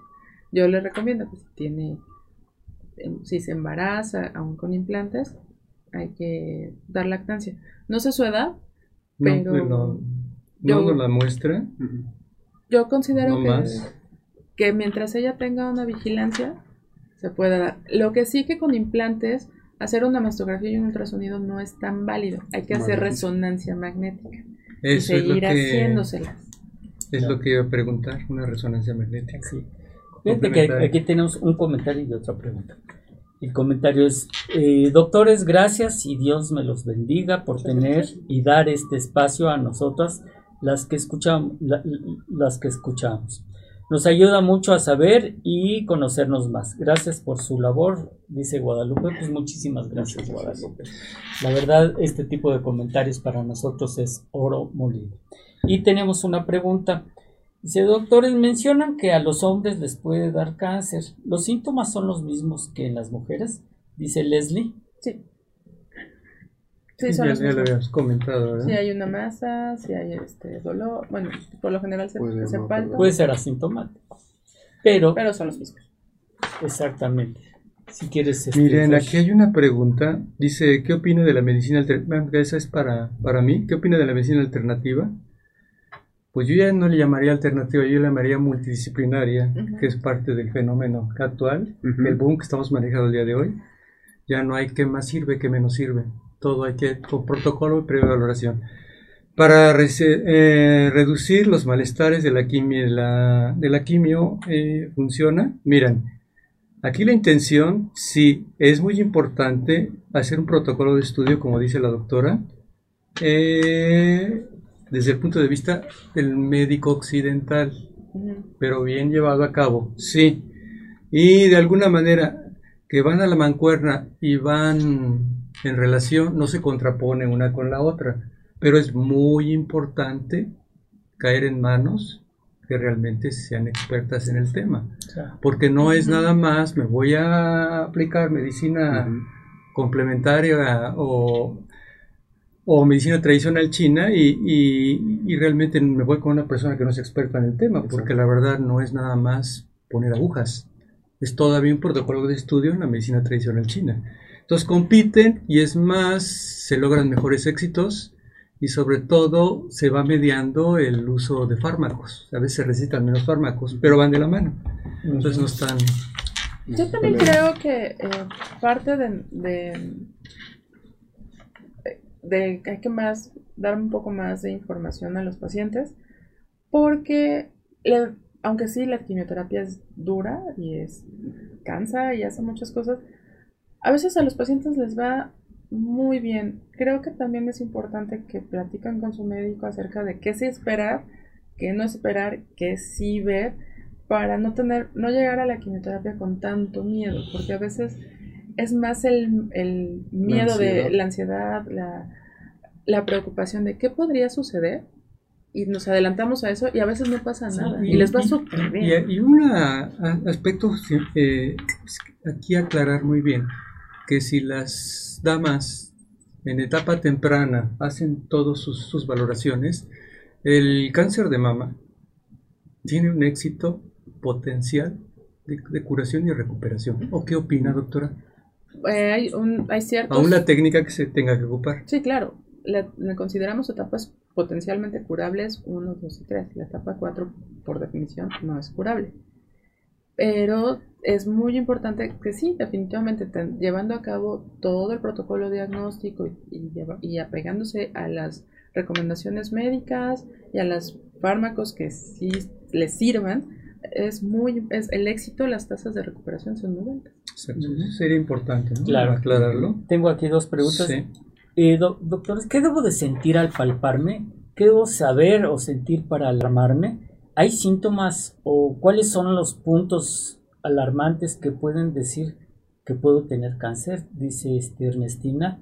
Yo le recomiendo que si tiene, em, si se embaraza aún con implantes, hay que dar lactancia. No sé su edad, No, Pero pues no, no yo- nos la muestra. Yo considero No que, más. que mientras ella tenga una vigilancia, se puede dar. Lo que sí que con implantes, hacer una mastografía y un ultrasonido no es tan válido. Hay que hacer resonancia magnética y Eso es lo seguir que, haciéndoselas. es lo que iba a preguntar, una resonancia magnética. sí. Fíjate que aquí tenemos un comentario y otra pregunta. El comentario es, eh, doctores, gracias y Dios me los bendiga por tener y dar este espacio a nosotras, las que escuchamos, la- las que escuchamos. Nos ayuda mucho a saber y conocernos más. Gracias por su labor, dice Guadalupe. Pues muchísimas gracias, Guadalupe. La verdad, este tipo de comentarios para nosotros es oro molido. Y tenemos una pregunta. Dice, doctores, mencionan que a los hombres les puede dar cáncer. ¿Los síntomas son los mismos que en las mujeres? Dice Leslie. Sí. Sí, son ya, los ya lo habíamos comentado, ¿verdad? Si hay una masa, si hay este dolor, bueno, por lo general se, Puede se no, palpa, Puede ser asintomático. Pero, pero son los mismos. exactamente. Si quieres... este, Miren, Josh. aquí hay una pregunta. Dice, ¿qué opina de la medicina alternativa? Esa es para, para mí. ¿Qué opina de la medicina alternativa? Pues yo ya no le llamaría alternativa, yo le llamaría multidisciplinaria, que es parte del fenómeno actual, el boom que estamos manejando el día de hoy. Ya no hay qué más sirve, qué menos sirve. Todo hay que, con protocolo y previa valoración. Para eh, reducir los malestares de la quimio, de la, de la quimio eh, funciona. Miren, Aquí la intención, sí, es muy importante hacer un protocolo de estudio, como dice la doctora, eh, desde el punto de vista del médico occidental. pero bien llevado a cabo, sí. Y de alguna manera que van a la mancuerna y van en relación, no se contrapone una con la otra, pero es muy importante caer en manos que realmente sean expertas en el tema, porque no es nada más, me voy a aplicar medicina complementaria o, medicina tradicional china y, realmente me voy con una persona que no es experta en el tema, porque la verdad no es nada más poner agujas, es todavía un protocolo de estudio en la medicina tradicional china. Entonces compiten y es más, se logran mejores éxitos y sobre todo se va mediando el uso de fármacos. A veces se recitan menos fármacos, pero van de la mano. Entonces no están... Yo también creo que eh, parte de, de, de, hay que más dar un poco más de información a los pacientes porque aunque sí la quimioterapia es dura y es cansa y hace muchas cosas, a veces a los pacientes les va muy bien. Creo que también es importante que platican con su médico acerca de qué sí esperar, qué no esperar, qué sí ver, para no tener, no llegar a la quimioterapia con tanto miedo, porque a veces es más el, el miedo de la ansiedad, la, la preocupación de qué podría suceder y nos adelantamos a eso y a veces no pasa nada y, les va súper bien. Y, un aspecto eh, aquí aclarar muy bien, que si las damas en etapa temprana hacen todas sus, valoraciones, el cáncer de mama tiene un éxito potencial de, curación y recuperación. ¿O qué opina, doctora? Eh, hay, un, hay ciertos... Aún la técnica que se tenga que ocupar. Sí, claro. Le, consideramos etapas potencialmente curables 1, 2 y 3. La etapa 4, por definición, no es curable. Pero es muy importante que sí, definitivamente, llevando a cabo todo el protocolo diagnóstico y, y, apegándose a las recomendaciones médicas y a los fármacos que sí les sirvan, es muy es el éxito, las tasas de recuperación son muy altas. Sería importante aclararlo. Tengo aquí dos preguntas. Eh, doctores, ¿qué debo de sentir al palparme? ¿Qué debo saber o sentir para alarmarme? ¿Hay síntomas o cuáles son los puntos alarmantes que pueden decir que puedo tener cáncer? Dice este, Ernestina.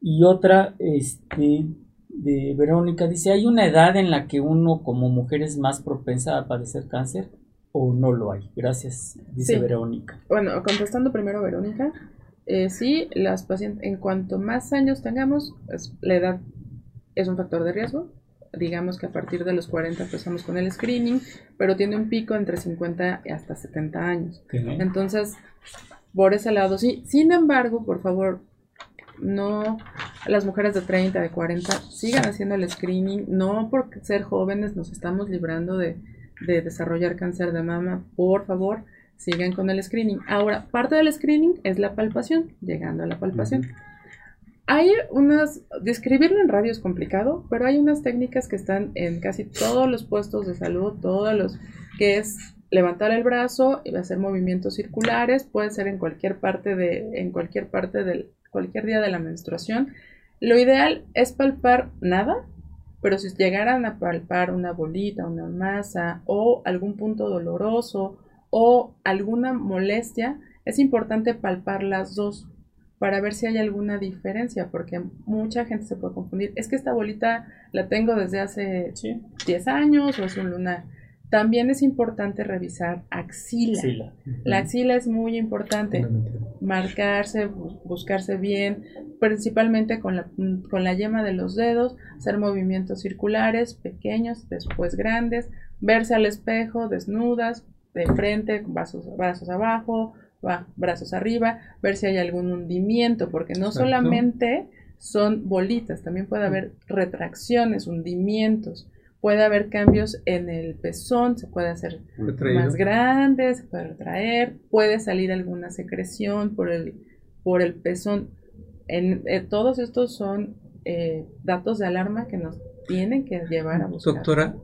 Y otra, este, de Verónica, dice, ¿hay una edad en la que uno como mujer es más propensa a padecer cáncer o no lo hay? Gracias, dice Verónica. Bueno, contestando primero Verónica, eh, sí, las pacientes, en cuanto más años tengamos, la edad es un factor de riesgo, digamos que a partir de los 40 empezamos con el screening, pero tiene un pico entre 50 y hasta 70 años. Entonces, por ese lado, sí. Sin embargo, por favor, no las mujeres de 30, de 40, sigan haciendo el screening. No por ser jóvenes nos estamos librando de, desarrollar cáncer de mama. Por favor, sigan con el screening. Ahora, parte del screening es la palpación, llegando a la palpación. Hay unas, describirlo en radio es complicado, pero hay unas técnicas que están en casi todos los puestos de salud, todos los, que es levantar el brazo y hacer movimientos circulares, puede ser en cualquier parte de, en cualquier parte del, cualquier día de la menstruación. Lo ideal es palpar nada, pero si llegaran a palpar una bolita, una masa o algún punto doloroso o alguna molestia, es importante palpar las dos para ver si hay alguna diferencia, porque mucha gente se puede confundir. Es que esta bolita la tengo desde hace 10 años o es un lunar. También es importante revisar axila. La axila es muy importante. Marcarse, buscarse bien, principalmente con la, con la yema de los dedos, hacer movimientos circulares, pequeños, después grandes, verse al espejo, desnudas, de frente, brazos, brazos abajo, brazos arriba, ver si hay algún hundimiento, porque no solamente son bolitas, también puede haber retracciones, hundimientos, puede haber cambios en el pezón, se puede hacer más grande, se puede retraer, puede salir alguna secreción por el, por el pezón. En, eh, todos estos son eh, datos de alarma que nos tienen que llevar a buscar. Doctora,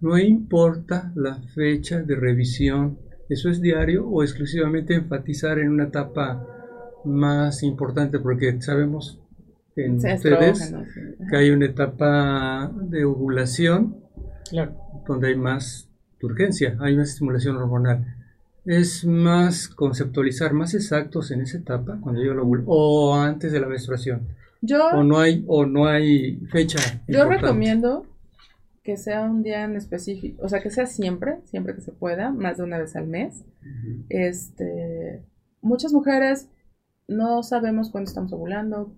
no importa la fecha de revisión ¿Eso es diario o exclusivamente enfatizar en una etapa más importante? Porque sabemos en ustedes que hay una etapa de ovulación donde hay más urgencia, hay una estimulación hormonal. Es más conceptualizar más exactos en esa etapa, cuando llega el óvulo, o antes de la menstruación. Yo, o no hay, o no hay fecha. Yo recomiendo que sea un día en específico, o sea, que sea siempre, siempre que se pueda, más de una vez al mes. Este, muchas mujeres no sabemos cuándo estamos ovulando,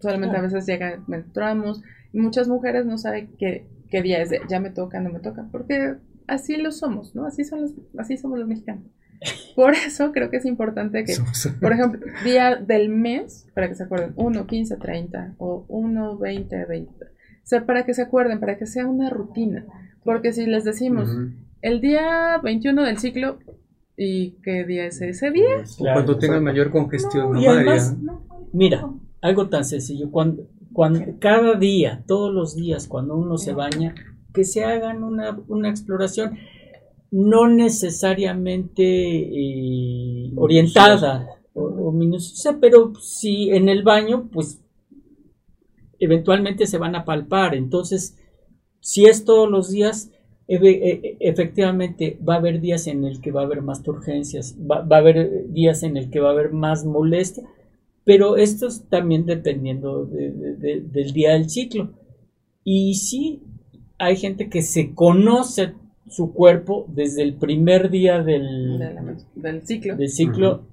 solamente a veces llega, menstruamos, y muchas mujeres no saben qué, qué día es de, ya me toca, no me toca, porque así lo somos, ¿no? Así, son los, así somos los mexicanos. Por eso creo que es importante que, por ejemplo, día del mes, para que se acuerden, 1, 15, 30 o 1, 20, 20 o sea, para que se acuerden, para que sea una rutina. Porque si les decimos, el día 21 del ciclo, ¿y qué día es ese día? cuando tengan mayor congestión mira, algo tan sencillo, cuando, cuando cada día, todos los días, cuando uno se baña, que se hagan una, una exploración no necesariamente eh, orientada o, o, minuciosa, pero si en el baño, pues eventualmente se van a palpar. Entonces, si es todos los días, e, e, efectivamente va a haber días en el que va a haber más turgencias, va, a haber días en el que va a haber más molestia, pero esto es también dependiendo del día del ciclo. Y sí, hay gente que se conoce su cuerpo desde el primer día del, del ciclo. Del ciclo.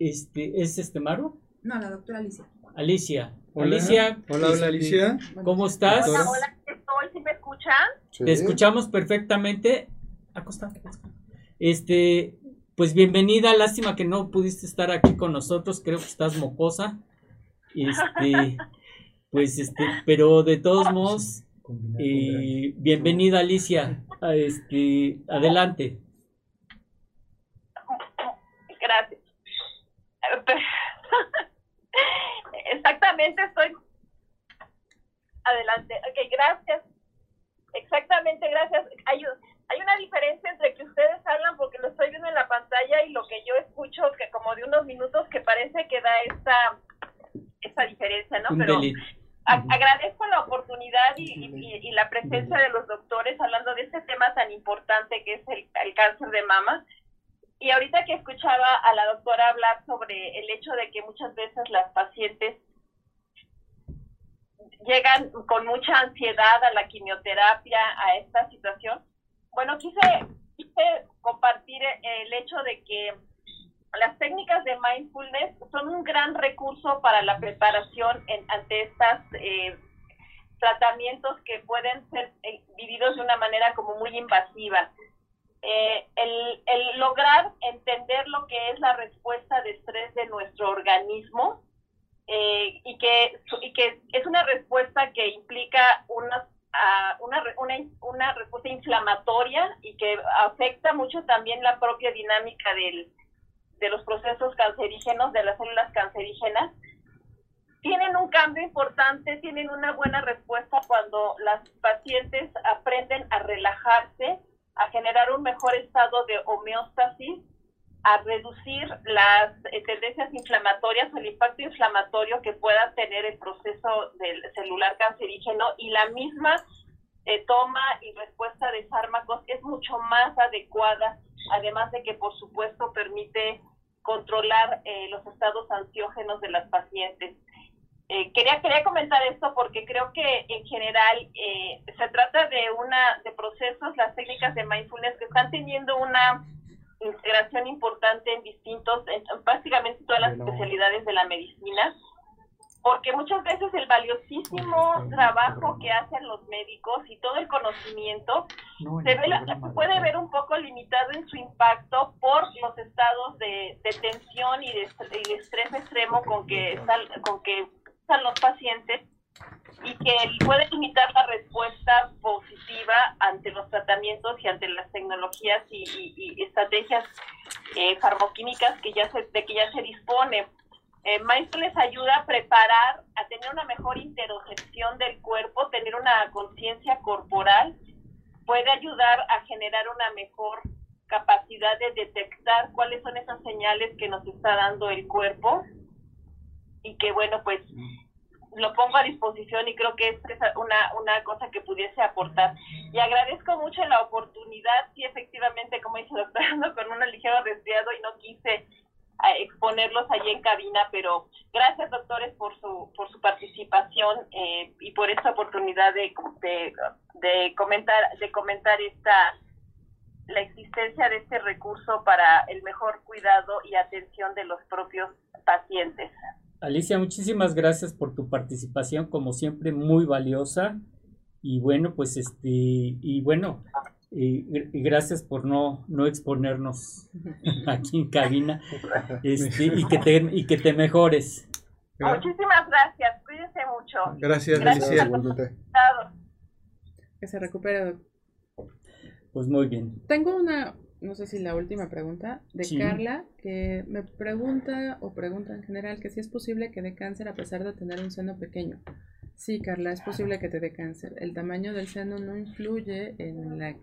este, ¿Es este Maru? No, la doctora Alicia. Alicia, Alicia. Hola, hola Alicia. ¿Cómo estás? Hola, hola, estoy, ¿sí me escuchan? Te escuchamos perfectamente. Acostate. Este, pues bienvenida, lástima que no pudiste estar aquí con nosotros, creo que estás mocosa. Este, pues este, pero de todos modos, eh, bienvenida Alicia, este, adelante. Exactamente, estoy. Adelante. Ok, gracias. Exactamente, gracias. Hay, hay una diferencia entre que ustedes hablan porque lo estoy viendo en la pantalla y lo que yo escucho, que como de unos minutos, que parece que da esta, esta diferencia, ¿no? Pero agradezco la oportunidad y, y, la presencia de los doctores hablando de este tema tan importante que es el, el cáncer de mama. Y ahorita que escuchaba a la doctora hablar sobre el hecho de que muchas veces las pacientes llegan con mucha ansiedad a la quimioterapia, a esta situación, bueno, quise, quise compartir el hecho de que las técnicas de mindfulness son un gran recurso para la preparación ante estos eh, tratamientos que pueden ser eh, vividos de una manera como muy invasiva. Eh, el, el, lograr entender lo que es la respuesta de estrés de nuestro organismo eh, y, que, y que es una respuesta que implica una, uh, una, una, una, respuesta inflamatoria y que afecta mucho también la propia dinámica del, de los procesos cancerígenos, de las células cancerígenas, tienen un cambio importante, tienen una buena respuesta cuando las pacientes aprenden a relajarse a generar un mejor estado de homeostasis, a reducir las eh, tendencias inflamatorias o el impacto inflamatorio que pueda tener el proceso del celular cancerígeno y la misma eh, toma y respuesta de fármacos es mucho más adecuada, además de que por supuesto permite controlar eh, los estados ansiógenos de las pacientes. Eh, quería, quería comentar esto porque creo que en general eh, se trata de una de procesos, las técnicas de mindfulness que están teniendo una integración importante en distintos, en, básicamente todas las especialidades de la medicina, porque muchas veces el valiosísimo trabajo que hacen los médicos y todo el conocimiento se, ve, puede ver un poco limitado en su impacto por los estados de, de tensión y de, y de estrés extremo con que, con que los pacientes y que puede limitar la respuesta positiva ante los tratamientos y ante las tecnologías y, estrategias eh, farmoquímicas que ya se, de que ya se dispone. Eh, les ayuda a preparar, a tener una mejor interocepción del cuerpo, tener una conciencia corporal, puede ayudar a generar una mejor capacidad de detectar cuáles son esas señales que nos está dando el cuerpo y que bueno, pues lo pongo a disposición y creo que es una, una cosa que pudiese aportar. Y agradezco mucho la oportunidad, sí, efectivamente, como dice el doctor, con un ligero resfriado y no quise exponerlos allí en cabina, pero gracias doctores por su, por su participación eh, y por esta oportunidad de, de, comentar, de comentar esta la existencia de este recurso para el mejor cuidado y atención de los propios pacientes. Alicia, muchísimas gracias por tu participación, como siempre, muy valiosa. Y bueno, pues este, y bueno, y, gracias por no, no exponernos aquí en cabina este, y, que te, y que te mejores. Muchísimas gracias, cuídense mucho. Gracias, gracias. Que se recupere. Pues muy bien. Tengo una, no sé si la última pregunta, de Carla, que me pregunta o pregunta en general que si es posible que dé cáncer a pesar de tener un seno pequeño. Sí, Carla, es posible que te dé cáncer. El tamaño del seno no influye en la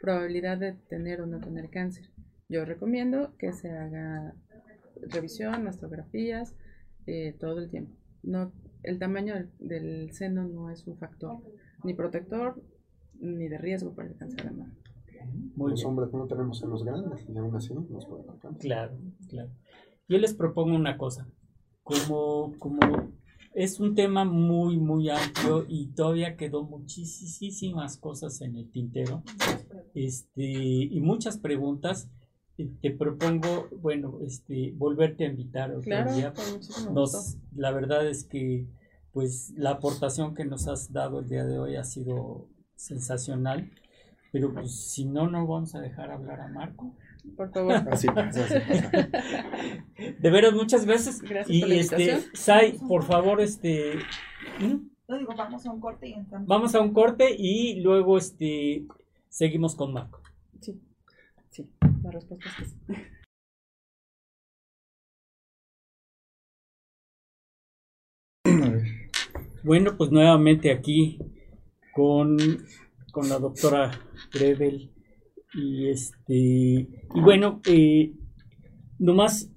probabilidad de tener o no tener cáncer. Yo recomiendo que se haga revisión, mastografías, eh, todo el tiempo. No, el tamaño del, seno no es un factor ni protector ni de riesgo para el cáncer de mama. Muy Los hombres no tenemos senos grandes y aún así nos puede cáncer. Claro, claro. Yo les propongo una cosa. Como, como es un tema muy, muy amplio y todavía quedó muchísimas cosas en el tintero este, y muchas preguntas. Eh, te propongo, bueno, este, volverte a invitar otro día. Nos, la verdad es que, pues, la aportación que nos has dado el día de hoy ha sido sensacional, pero pues si no, no vamos a dejar hablar a Marco por favor. Así De veras, muchas gracias. Gracias y por la este, Sai, por favor, este. digo, vamos a un corte y Vamos a un corte y luego este seguimos con Marco. Sí, sí, la respuesta es sí. Bueno, pues nuevamente aquí con, con la doctora Grevel y este y bueno, eh, nomás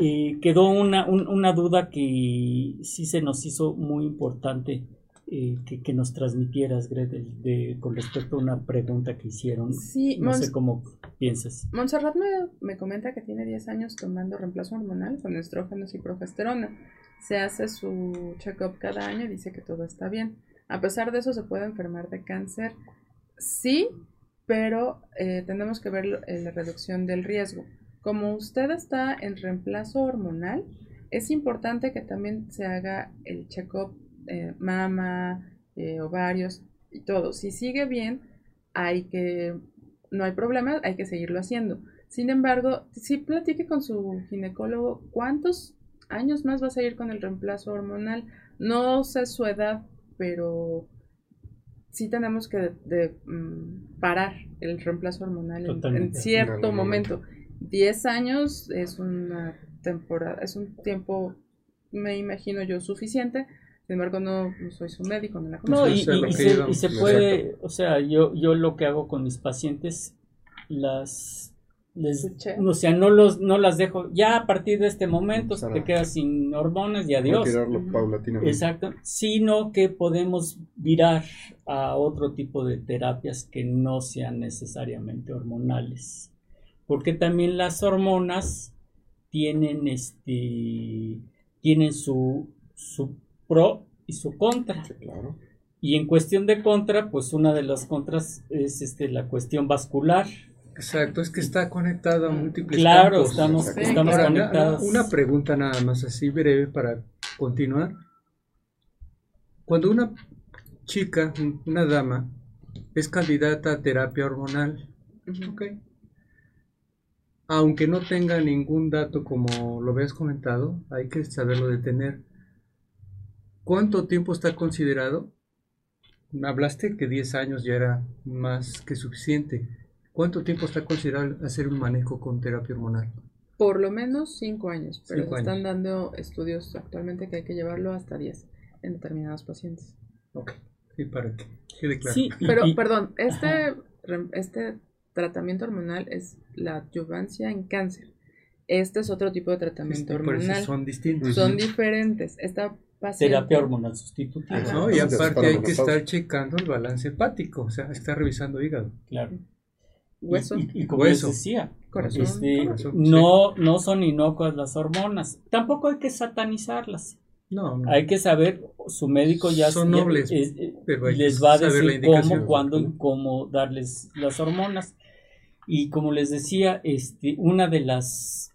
eh, quedó una, una, duda que sí se nos hizo muy importante eh, que, nos transmitieras, Gretel, de, con respecto a una pregunta que hicieron. Sí, no sé cómo piensas. Montserrat me, me, comenta que tiene 10 años tomando reemplazo hormonal con estrógenos y progesterona. Se hace su check-up cada año y dice que todo está bien. A pesar de eso, se puede enfermar de cáncer. Sí, pero eh, tenemos que ver eh, la reducción del riesgo. Como usted está en reemplazo hormonal, es importante que también se haga el check-up eh, mama, ovarios y todo. Si sigue bien, hay que, no hay problema, hay que seguirlo haciendo. Sin embargo, si platique con su ginecólogo cuántos años más va a seguir con el reemplazo hormonal. No sé su edad, pero sí tenemos que mm, parar el reemplazo hormonal en, cierto momento. 10 años es una temporada, es un tiempo, me imagino yo, suficiente. Sin embargo, no, soy su médico, no la No, y, se, puede, o sea, yo, yo lo que hago con mis pacientes, las o sea, no los no las dejo. Ya a partir de este momento te quedas sin hormonas y adiós. Exacto, sino que podemos virar a otro tipo de terapias que no sean necesariamente hormonales. Porque también las hormonas tienen este tienen su su pro y su contra. Y en cuestión de contra, pues una de las contras es este la cuestión vascular Exacto, es que está conectado a múltiples Claro, estamos, estamos conectados. Una pregunta nada más así breve para continuar. Cuando una chica, una dama, es candidata a terapia hormonal, aunque no tenga ningún dato como lo habías comentado, hay que saberlo detener. ¿Cuánto tiempo está considerado? Hablaste que 10 años ya era más que suficiente. ¿Cuánto tiempo está considerado hacer un manejo con terapia hormonal? Por lo menos 5 años, pero están dando estudios actualmente que hay que llevarlo hasta 10 en determinados pacientes. Ok, y para que quede claro. Sí, pero perdón, este, este tratamiento hormonal es la adyuvancia en cáncer. Este es otro tipo de tratamiento este, hormonal. son distintos. Son diferentes. Esta terapia hormonal sustitutiva. No, y aparte hay que estar checando el balance hepático, o sea, estar revisando hígado. Claro. Hueso. Y, como les decía, corazón, este, no, no son inocuas las hormonas. Tampoco hay que satanizarlas. No, Hay que saber, su médico ya, son nobles, les va a decir cómo, cuándo y cómo darles las hormonas. Y como les decía, este, una de las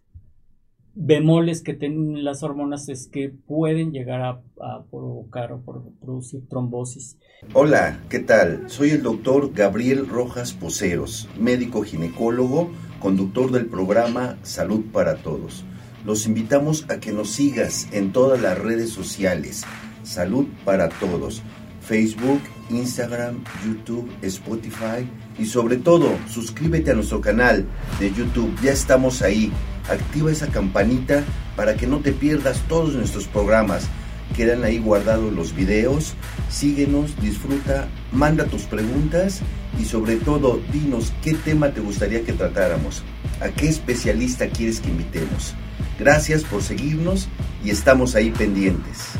bemoles que tienen las hormonas es que pueden llegar a, provocar o producir trombosis. Hola, ¿qué tal? Soy el doctor Gabriel Rojas Poceros, médico ginecólogo, conductor del programa Salud para Todos. Los invitamos a que nos sigas en todas las redes sociales. Salud para Todos. Facebook, Instagram, YouTube, Spotify y sobre todo suscríbete a nuestro canal de YouTube. Ya estamos ahí. Activa esa campanita para que no te pierdas todos nuestros programas. Quedan ahí guardados los videos. Síguenos, disfruta, manda tus preguntas y sobre todo dinos qué tema te gustaría que tratáramos. ¿A qué especialista quieres que invitemos? Gracias por seguirnos y estamos ahí pendientes.